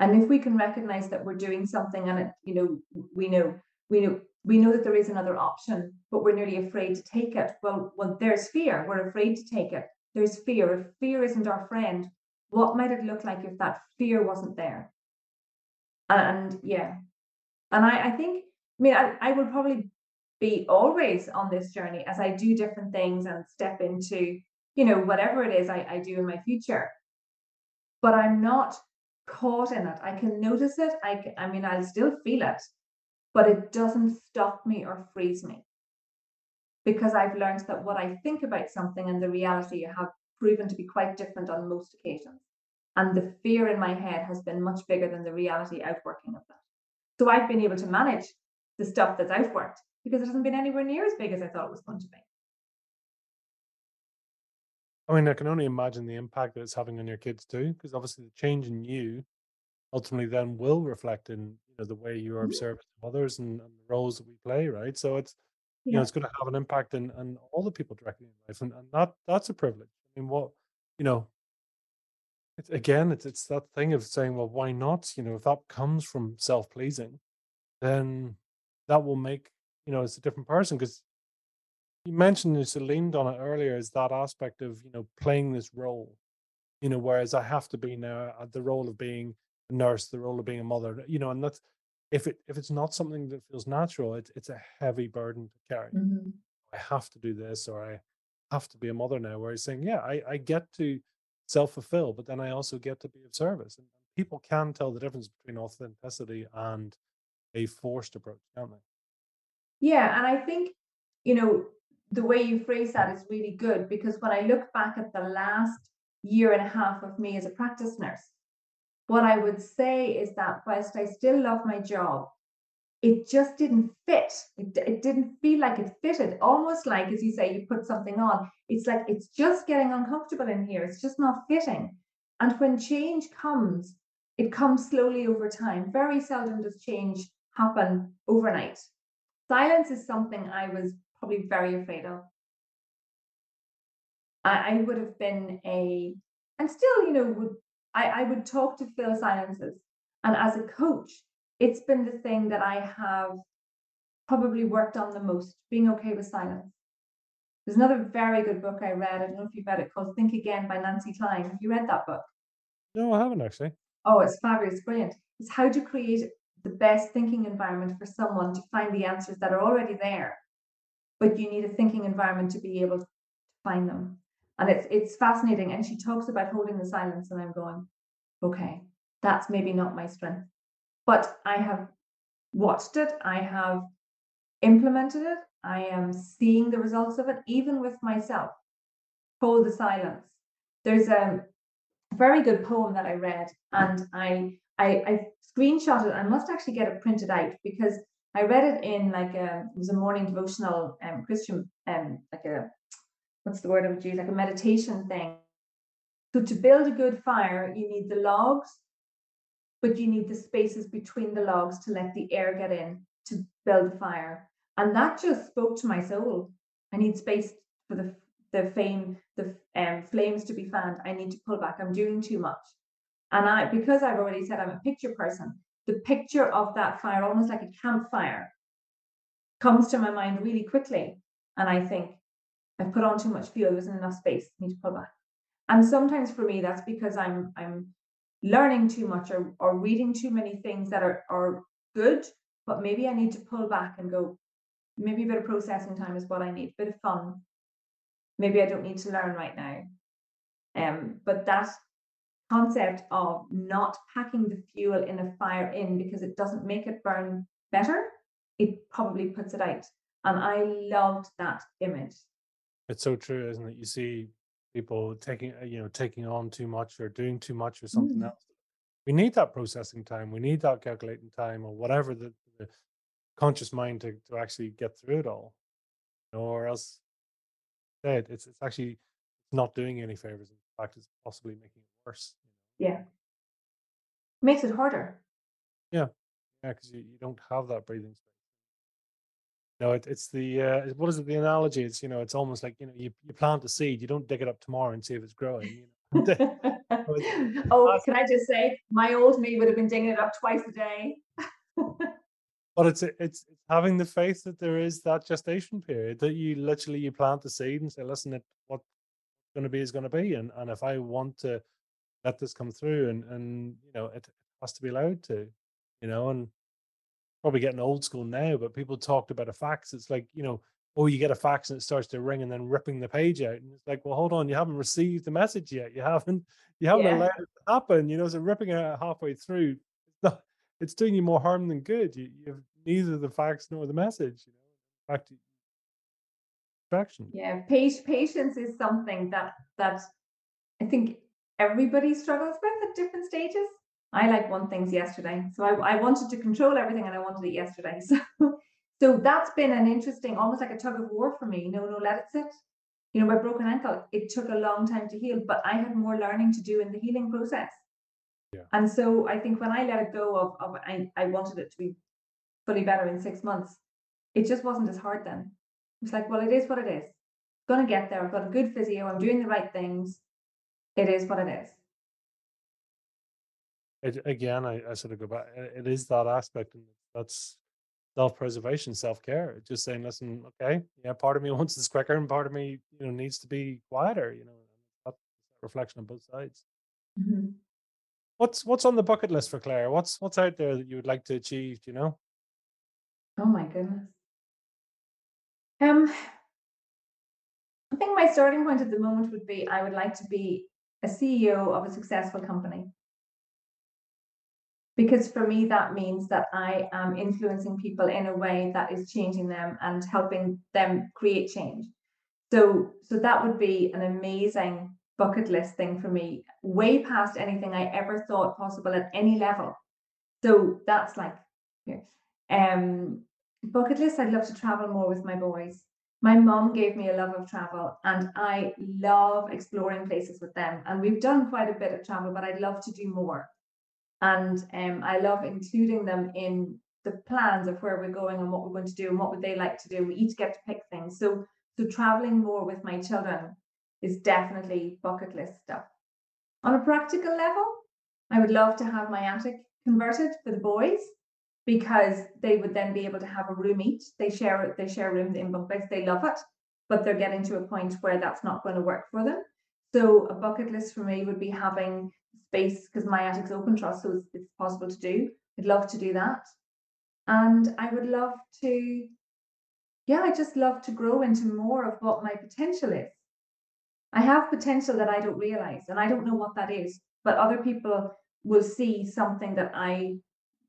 And if we can recognize that we're doing something and it, you know, we know, we know, we know that there is another option, but we're nearly afraid to take it. Well, well, there's fear. We're afraid to take it. There's fear. If fear isn't our friend, what might it look like if that fear wasn't there? And yeah, and I, I think, I mean, I, I would probably be always on this journey as I do different things and step into, you know, whatever it is I, I do in my future. But I'm not caught in it. I can notice it. I, I mean, I'll still feel it, but it doesn't stop me or freeze me because I've learned that what I think about something and the reality have proven to be quite different on most occasions. And the fear in my head has been much bigger than the reality outworking of that. So I've been able to manage the stuff that's outworked because it hasn't been anywhere near as big as I thought it was going to be. I mean, I can only imagine the impact that it's having on your kids too, because obviously the change in you ultimately then will reflect in you know the way you are Mhm. observing others and, and the roles that we play, right? So it's you know it's going to have an impact in, on all the people directly in life, and, and that that's a privilege. I mean, what you know, it's again, it's it's that thing of saying, well, why not? You know, if that comes from self pleasing, then that will make you know it's a different person because you mentioned you leaned on it earlier is that aspect of you know playing this role you know whereas i have to be now at the role of being a nurse the role of being a mother you know and that's if it if it's not something that feels natural it, it's a heavy burden to carry Mhm. i have to do this or i have to be a mother now where he's saying yeah i, I get to self-fulfill but then i also get to be of service and people can tell the difference between authenticity and a forced approach can't they? Yeah, and I think, you know, the way you phrase that is really good because when I look back at the last year and a half of me as a practice nurse, what I would say is that whilst I still love my job, it just didn't fit. It, it didn't feel like it fitted. Almost like, as you say, you put something on. It's like it's just getting uncomfortable in here. It's just not fitting. And when change comes, it comes slowly over time. Very seldom does change happen overnight. Silence is something I was probably very afraid of. I, I would have been a, and still, you know, would I, I would talk to fill silences. And as a coach, it's been the thing that I have probably worked on the most, being okay with silence. There's another very good book I read. I don't know if you've read it called Think Again by Nancy Kline. Have you read that book? no i haven't actually Oh, it's fabulous, brilliant. It's how to create the best thinking environment for someone to find the answers that are already there. But you need a thinking environment to be able to find them. And it's it's fascinating. And she talks about holding the silence, and I'm going, okay, that's maybe not my strength. But I have watched it, I have implemented it, I am seeing the results of it, even with myself. Hold the silence. There's a very good poem that I read, and I I, I screenshot it. I must actually get it printed out because I read it in like a it was a morning devotional um Christian um like a what's the word I would use like a meditation thing. So to build a good fire, you need the logs, but you need the spaces between the logs to let the air get in to build the fire. And that just spoke to my soul. I need space for the the fame, the um, flames to be fanned. I need to pull back. I'm doing too much. And I, because I've already said I'm a picture person, the picture of that fire, almost like a campfire, comes to my mind really quickly. And I think I've put on too much fuel. There isn't enough space. I need to pull back. And sometimes for me, that's because I'm I'm learning too much or, or reading too many things that are, are good, but maybe I need to pull back and go, maybe a bit of processing time is what I need, a bit of fun. Maybe I don't need to learn right now. Um, but that concept of not packing the fuel in a fire in because it doesn't make it burn better, it probably puts it out. And I loved that image. It's so true, isn't it? You see people taking, uh, you know, taking on too much or doing too much or something Mm. else. We need that processing time. We need that calculating time or whatever the, the conscious mind to, to actually get through it all. You know, or else said it's it's actually not doing any favors. In fact, it's possibly making it worse. Yeah. makes it harder. Yeah, yeah, because you, you don't have that breathing space. No, it, it's the uh, what is it? The analogy? It's you know, it's almost like you know, you, you plant a seed, you don't dig it up tomorrow and see if it's growing. You *laughs* know? *laughs* oh, can I just say, my old me would have been digging it up twice a day. *laughs* but it's it's it's having the faith that there is that gestation period that you literally you plant the seed and say, listen, it what's going to be is going to be, and and if I want to let this come through, and and you know, it has to be allowed to, you know, and probably getting old school now, but people talked about a fax. It's like, you know, oh, you get a fax and it starts to ring and then ripping the page out. And it's like, well, hold on, you haven't received the message yet. You haven't, you haven't yeah. allowed it to happen. You know, so ripping it out halfway through, it's, not, it's doing you more harm than good. You, you have neither the fax nor the message. You know, in fact, distraction. Yeah, patience is something that that I think everybody struggles with at different stages. I like one things yesterday. So I, I wanted to control everything and I wanted it yesterday. *laughs* So so that's been an interesting, almost like a tug of war for me. No, no, let it sit. You know, my broken ankle, it took a long time to heal, but I had more learning to do in the healing process. Yeah. And so I think when I let it go of, of I, I wanted it to be fully better in six months, it just wasn't as hard then. It's like, well, it is what it is. Gonna get there. I've got a good physio. I'm doing the right things. It is what it is it, again, I, I sort of go back. It is that aspect, and that's self-preservation, self-care. Just saying, listen, okay, yeah, part of me *laughs* wants this quicker, and part of me, you know, needs to be quieter. You know, that reflection on both sides. Mm-hmm. What's what's on the bucket list for Claire? What's what's out there that you would like to achieve? Do you know? Oh my goodness. Um, I think my starting point at the moment would be I would like to be a CEO of a successful company because for me that means that i am influencing people in a way that is changing them and helping them create change. So so that would be an amazing bucket list thing for me way past anything i ever thought possible at any level. So that's like um bucket list i'd love to travel more with my boys. My mom gave me a love of travel and i love exploring places with them. And we've done quite a bit of travel but i'd love to do more and um, I love including them in the plans of where we're going and what we're going to do and what would they like to do. We each get to pick things. So so traveling more with my children is definitely bucket list stuff. On a practical level, I would love to have my attic converted for the boys because they would then be able to have a room each. They share they share rooms in bunk beds. They love it, but they're getting to a point where that's not going to work for them. So a bucket list for me would be having space because my attic's open truss, so it's, it's possible to do. I'd love to do that. And I would love to, yeah, I just love to grow into more of what my potential is. I have potential that I don't realize, and I don't know what that is, but other people will see something that I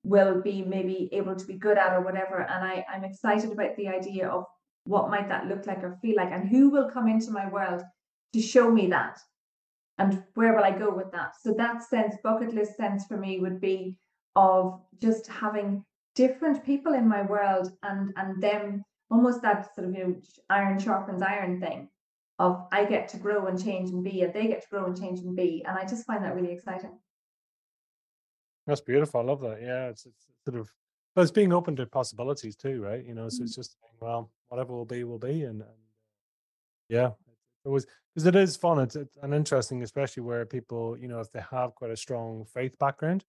will be maybe able to be good at or whatever. And I, I'm excited about the idea of what might that look like or feel like, and who will come into my world to show me that and where will I go with that? So that sense, bucket list sense for me would be of just having different people in my world and and them almost that sort of you know iron sharpens iron thing of I get to grow and change and be and they get to grow and change and be and I just find that really exciting. That's beautiful. I love that. Yeah, it's, it's sort of but it's being open to possibilities too, right? You know, so mm-hmm. it's just well, whatever will be will be, and, and yeah, it was because it is fun. It's, it's an interesting, especially where people, you know, if they have quite a strong faith background,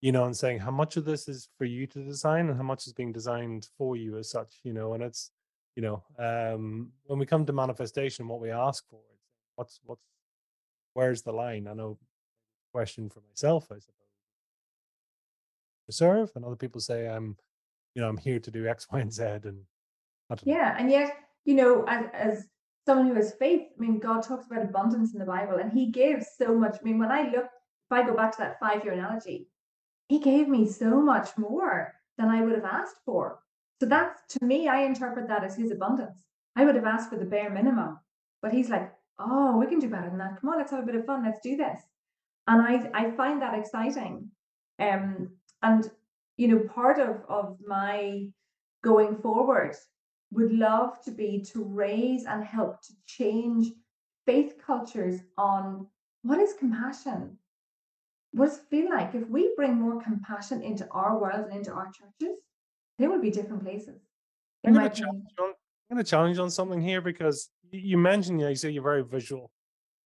you know, and saying how much of this is for you to design and how much is being designed for you as such, you know, and it's, you know, um, when we come to manifestation, what we ask for, it's what's what's where's the line? I know question for myself, I suppose. Serve, and other people say I'm, you know, I'm here to do X, *laughs* Y, and Z, and yeah, and yet, you know, as as someone who has faith. I mean, God talks about abundance in the Bible and he gives so much. I mean, when I look, if I go back to that five year analogy, he gave me so much more than I would have asked for. So that's to me, I interpret that as his abundance. I would have asked for the bare minimum, but he's like, oh, we can do better than that. Come on, let's have a bit of fun. Let's do this. And I, I find that exciting. Um, and you know, part of of my going forward would love to be to raise and help to change faith cultures on what is compassion what does it feel like? If we bring more compassion into our world and into our churches, they will be different places. I'm going on, I'm going to challenge on something here because you mentioned, you, know, you say you're very visual.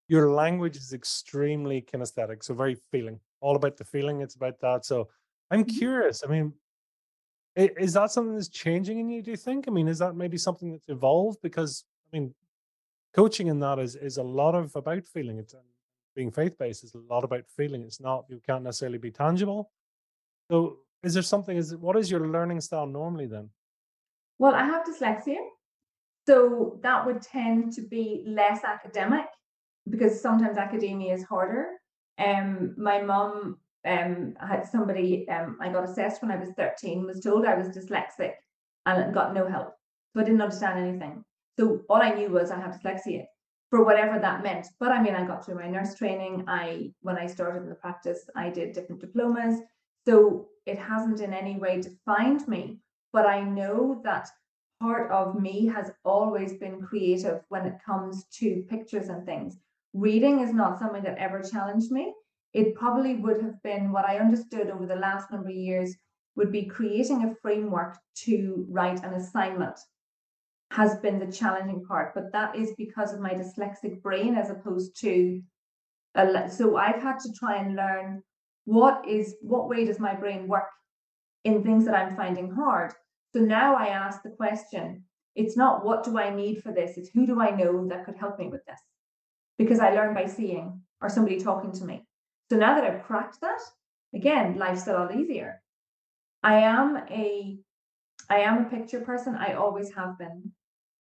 Your language is extremely kinesthetic, so very feeling, all about the feeling. It's about that. So I'm Mhm. curious. I mean, is that something that's changing in you? Do you think? I mean, is that maybe something that's evolved? Because I mean, coaching in that is is a lot of about feeling. It's being faith based is a lot about feeling. It's not you can't necessarily be tangible. So is there something? Is what is your learning style normally then? Well, I have dyslexia, so that would tend to be less academic because sometimes academia is harder. Um, my mum um had somebody um I got assessed when I was 13, was told I was dyslexic and got no help. So I didn't understand anything. So all I knew was I have dyslexia for whatever that meant. But I mean, I got through my nurse training. I when I started in the practice, I did different diplomas. So it hasn't in any way defined me, but I know that part of me has always been creative when it comes to pictures and things. Reading is not something that ever challenged me. It probably would have been what I understood over the last number of years would be creating a framework to write an assignment has been the challenging part, but that is because of my dyslexic brain as opposed to a so I've had to try and learn what is what way does my brain work in things that I'm finding hard. So now I ask the question, it's not what do I need for this, it's who do I know that could help me with this? Because I learn by seeing or somebody talking to me. So now that I've cracked that, again, life's a lot easier. I am a I am a picture person. I always have been.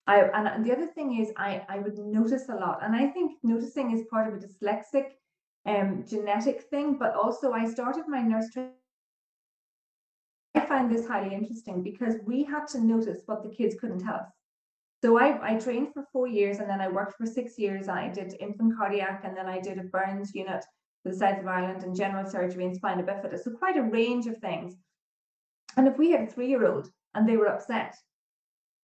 I and, the other thing is I I would notice a lot, and I think noticing is part of a dyslexic um genetic thing. But also, I started my nurse training. I find this highly interesting because we had to notice what the kids couldn't tell us. So I, I trained for four years and then I worked for six years. I did infant cardiac and then I did a burns unit the south of Ireland and general surgery and spina bifida. So quite a range of things. And if we had a three-year-old and they were upset,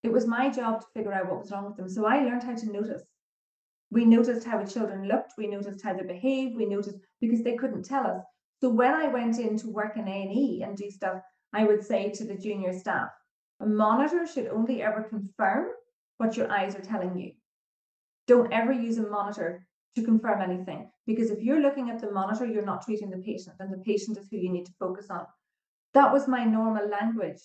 it was my job to figure out what was wrong with them. So I learned how to notice. We noticed how the children looked, we noticed how they behaved, we noticed because they couldn't tell us. So when I went in to work in A&E and do stuff, I would say to the junior staff, a monitor should only ever confirm what your eyes are telling you. Don't ever use a monitor to confirm anything because if you're looking at the monitor, you're not treating the patient, and the patient is who you need to focus on. That was my normal language,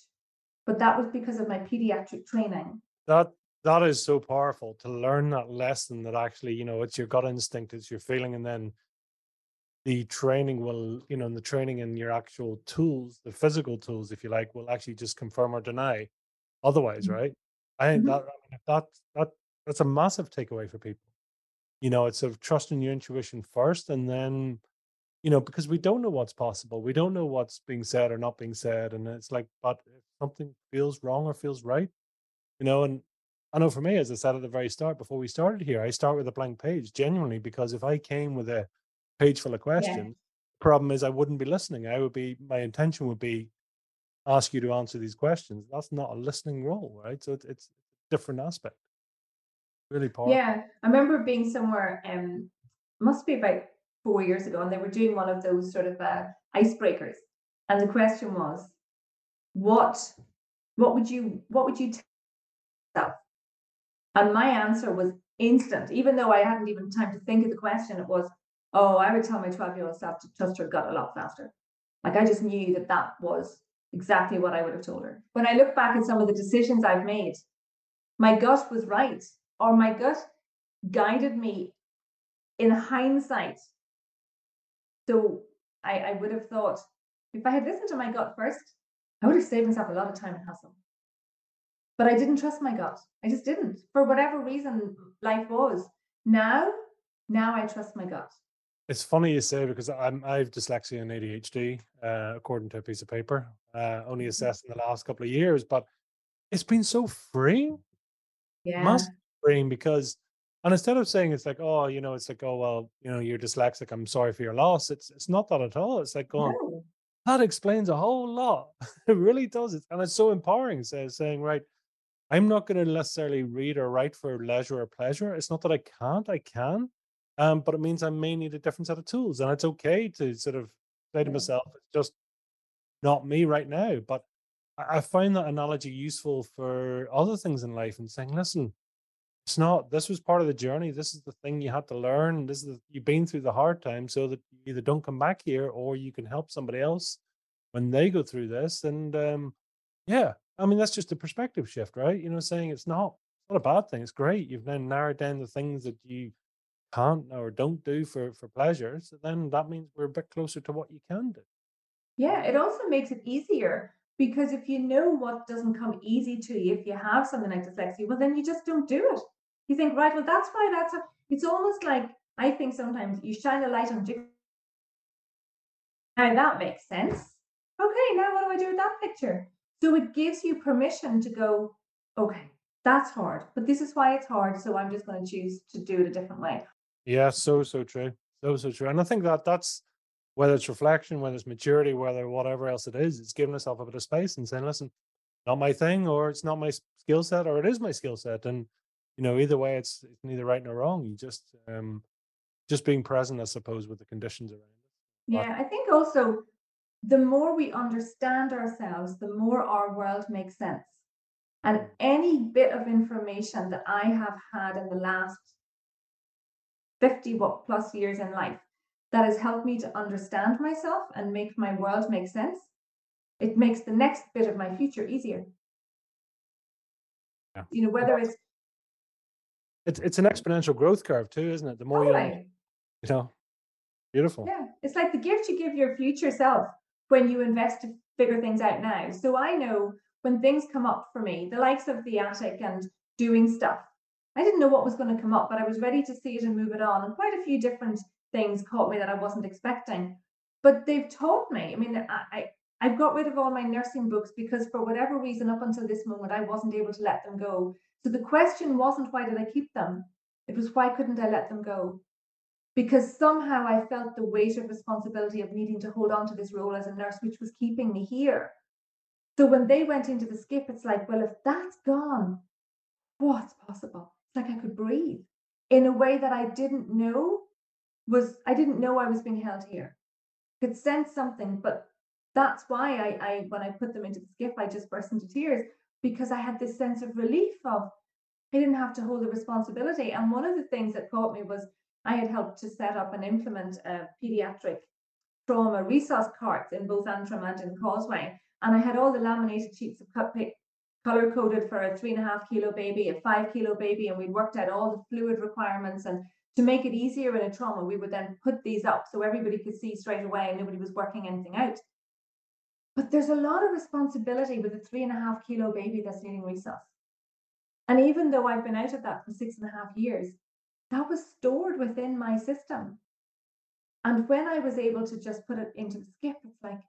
but that was because of my pediatric training. That that is so powerful to learn that lesson that actually, you know, it's your gut instinct, it's your feeling, and then the training will, you know, and the training and your actual tools, the physical tools, if you like, will actually just confirm or deny otherwise, Mhm. right? I think Mhm. that that that that's a massive takeaway for people. You know, it's sort of trusting your intuition first, and then, you know, because we don't know what's possible, we don't know what's being said or not being said, and it's like, but if something feels wrong or feels right, you know, and I know for me, as I said at the very start, before we started here, I start with a blank page, genuinely, because if I came with a page full of Yeah. questions, problem is I wouldn't be listening. I would be my intention would be ask you to answer these questions. That's not a listening role, right? So it's it's a different aspect. Really powerful. Yeah, I remember being somewhere, um, must be about four years ago, and they were doing one of those sort of uh, icebreakers, and the question was, what, what would you, what would you tell yourself? And my answer was instant, even though I hadn't even time to think of the question. It was, oh, I would tell my twelve-year-old self to trust her gut a lot faster. Like I just knew that that was exactly what I would have told her. When I look back at some of the decisions I've made, my gut was right, or my gut guided me in hindsight. So I, I would have thought if I had listened to my gut first, I would have saved myself a lot of time and hassle. But I didn't trust my gut. I just didn't. For whatever reason life was. Now, now I trust my gut. It's funny you say because I'm I have dyslexia and ADHD, uh, according to a piece of paper, uh, only Mhm. assessed in the last couple of years, but it's been so freeing, Yeah. must because and instead of saying it's like, oh, you know, it's like, oh well, you know, you're dyslexic, I'm sorry for your loss. It's it's not that at all. It's like going, No. that explains a whole lot. *laughs* it really does. It, and it's so empowering. Saying, right, I'm not going to necessarily read or write for leisure or pleasure. It's not that I can't, I can. Um, but it means I may need a different set of tools. And it's okay to sort of say to myself, it's just not me right now. But I find that analogy useful for other things in life and saying, listen, it's not this was part of the journey. This is the thing you had to learn. This is the, you've been through the hard time so that you either don't come back here or you can help somebody else when they go through this. And um, yeah, I mean that's just a perspective shift, right? You know, saying it's not not a bad thing. It's great. You've now narrowed down the things that you can't or don't do for for pleasure. So then that means we're a bit closer to what you can do. Yeah, it also makes it easier because if you know what doesn't come easy to you, if you have something like dyslexia, well, then you just don't do it. You think, right, well, that's why that's a, it's almost like I think sometimes you shine a light on jig- Now that makes sense. Okay, now what do I do with that picture? So it gives you permission to go, okay, that's hard, but this is why it's hard. So I'm just going to choose to do it a different way. Yeah, so so true. So so true. And I think that that's whether it's reflection, whether it's maturity, whether whatever else it is, it's giving yourself a bit of space and saying, listen, not my thing, or it's not my skill set, or it is my skill set. And you know, either way, it's it's neither right nor wrong. You just um just being present, I suppose, with the conditions around. But Yeah, I think also the more we understand ourselves, the more our world makes sense. And mm, any bit of information that I have had in the last 50 what plus years in life that has helped me to understand myself and make my world make sense, it makes the next bit of my future easier. yeah. You know, whether it's It's it's an exponential growth curve too, isn't it? The more you un- totally, you know, beautiful. Yeah, it's like the gift you give your future self when you invest to figure things out now. So I know when things come up for me, the likes of the attic and doing stuff, I didn't know what was going to come up, but I was ready to see it and move it on. And quite a few different things caught me that I wasn't expecting. But they've taught me. I mean, I, I I've got rid of all my nursing books because for whatever reason, up until this moment, I wasn't able to let them go. So the question wasn't why did I keep them? It was why couldn't I let them go? because somehow I felt the weight of responsibility of needing to hold on to this role as a nurse, which was keeping me here. So when they went into the skip, it's like, well, if that's gone, what's possible? It's like I could breathe in a way that I didn't know was, I didn't know I was being held here. Could sense something, but that's why I, I when I put them into the skip, I just burst into tears because I had this sense of relief of I didn't have to hold the responsibility. And one of the things that caught me was I had helped to set up and implement a pediatric trauma resource carts in both Antrim and in Causeway. And I had all the laminated sheets of cut color coded for a three and a half kilo baby, a five kilo baby, and we worked out all the fluid requirements. And to make it easier in a trauma, we would then put these up so everybody could see straight away and nobody was working anything out. But there's a lot of responsibility with a three and a half kilo baby that's needing resource. And even though I've been out of that for six and a half years, that was stored within my system. And when I was able to just put it into the skip, it's like,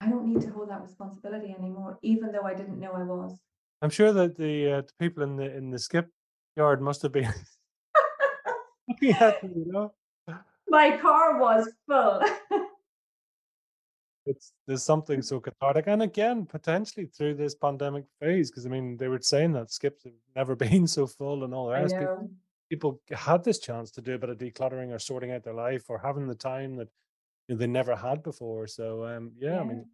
I don't need to hold that responsibility anymore, even though I didn't know I was. I'm sure that the uh, the people in the in the skip yard must have been *laughs* them, you know. *laughs* My car was full. *laughs* It's there's something so cathartic, and again, potentially through this pandemic phase, because I mean, they were saying that skips have never *laughs* been so full and all rest. People, people had this chance to do a bit of decluttering or sorting out their life or having the time that you know, they never had before. So, um, yeah, I mean,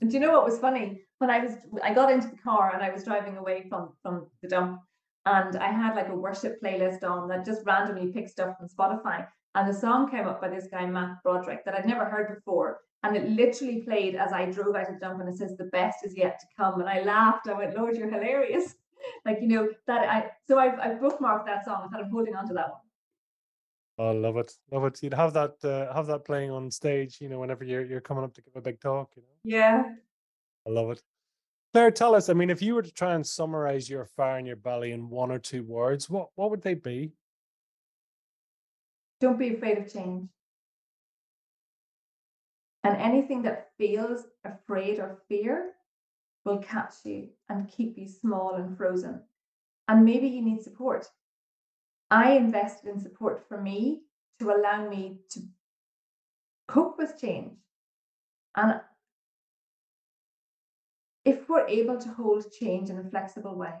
And do you know what was funny? When I was, I got into the car and I was driving away from from the dump, and I had like a worship playlist on that just randomly picked stuff from Spotify, and the song came up by this guy Matt Broderick that I'd never heard before, and it literally played as I drove out of the dump, and it says the best is yet to come, and I laughed. I went, Lord, you're hilarious. *laughs* Like you know that I so I've I've bookmarked that song and I'm holding on to that one. I love it, love it. You'd have that uh, have that playing on stage, you know, whenever you're you're coming up to give a big talk. You know, Yeah. I love it. Claire, tell us. I mean, if you were to try and summarize your fire in your belly in one or two words, what what would they be? Don't be afraid of change. And anything that feels afraid or fear will catch you and keep you small and frozen. And maybe you need support. I invested in support for me to allow me to cope with change. And if we're able to hold change in a flexible way,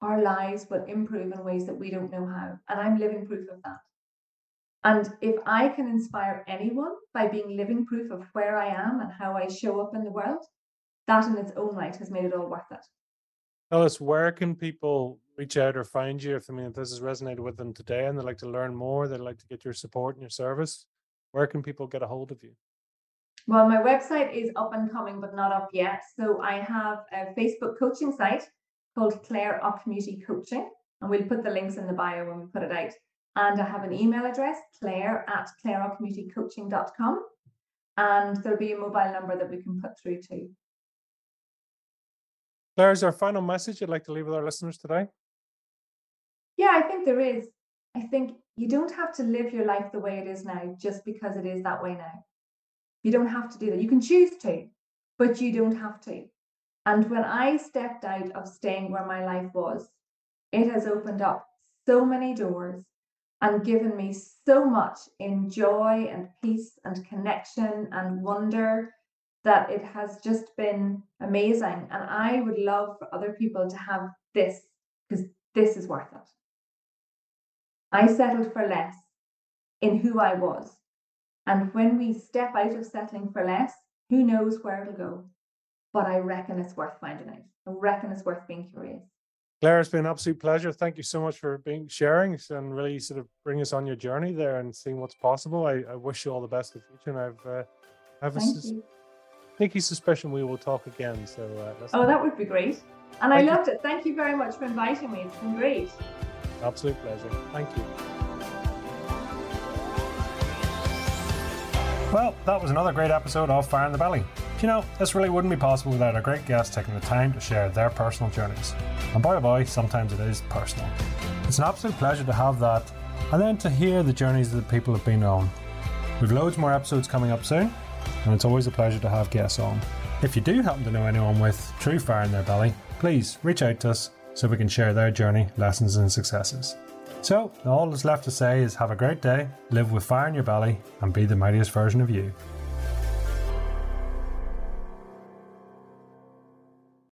our lives will improve in ways that we don't know how. And I'm living proof of that. And if I can inspire anyone by being living proof of where I am and how I show up in the world, that in its own right has made it all worth it. Tell us where can people reach out or find you if I mean if this has resonated with them today and they'd like to learn more, they'd like to get your support and your service. Where can people get a hold of you? Well, my website is up and coming, but not up yet. So I have a Facebook coaching site called Claire Community Coaching, and we'll put the links in the bio when we put it out. And I have an email address, claire at claireocommunitycoaching.com. And there'll be a mobile number that we can put through too. Claire, is there a final message you'd like to leave with our listeners today? Yeah, I think there is. I think you don't have to live your life the way it is now just because it is that way now. You don't have to do that. You can choose to, but you don't have to. And when I stepped out of staying where my life was, it has opened up so many doors and given me so much in joy and peace and connection and wonder that it has just been amazing. And I would love for other people to have this because this is worth it. I settled for less in who I was. And when we step out of settling for less, who knows where it'll go? But I reckon it's worth finding out. I reckon it's worth being curious. Claire, it's been an absolute pleasure. Thank you so much for being sharing and really sort of bring us on your journey there and seeing what's possible. I, I wish you all the best in the future. And I've uh, I have Thank a you. sneaky suspicion we will talk again. So uh, Oh, that would be great. And I Thank you. loved it. Thank you very much for inviting me. It's been great. absolute pleasure. Thank you. Well, that was another great episode of Fire in the Belly. You know, this really wouldn't be possible without our great guests taking the time to share their personal journeys. And boy oh boy, sometimes it is personal. It's an absolute pleasure to have that, and then to hear the journeys that people have been on. We've loads more episodes coming up soon, and it's always a pleasure to have guests on. If you do happen to know anyone with true fire in their belly, please reach out to us so we can share their journey, lessons, and successes. So, all that's left to say is have a great day, live with fire in your belly, and be the mightiest version of you.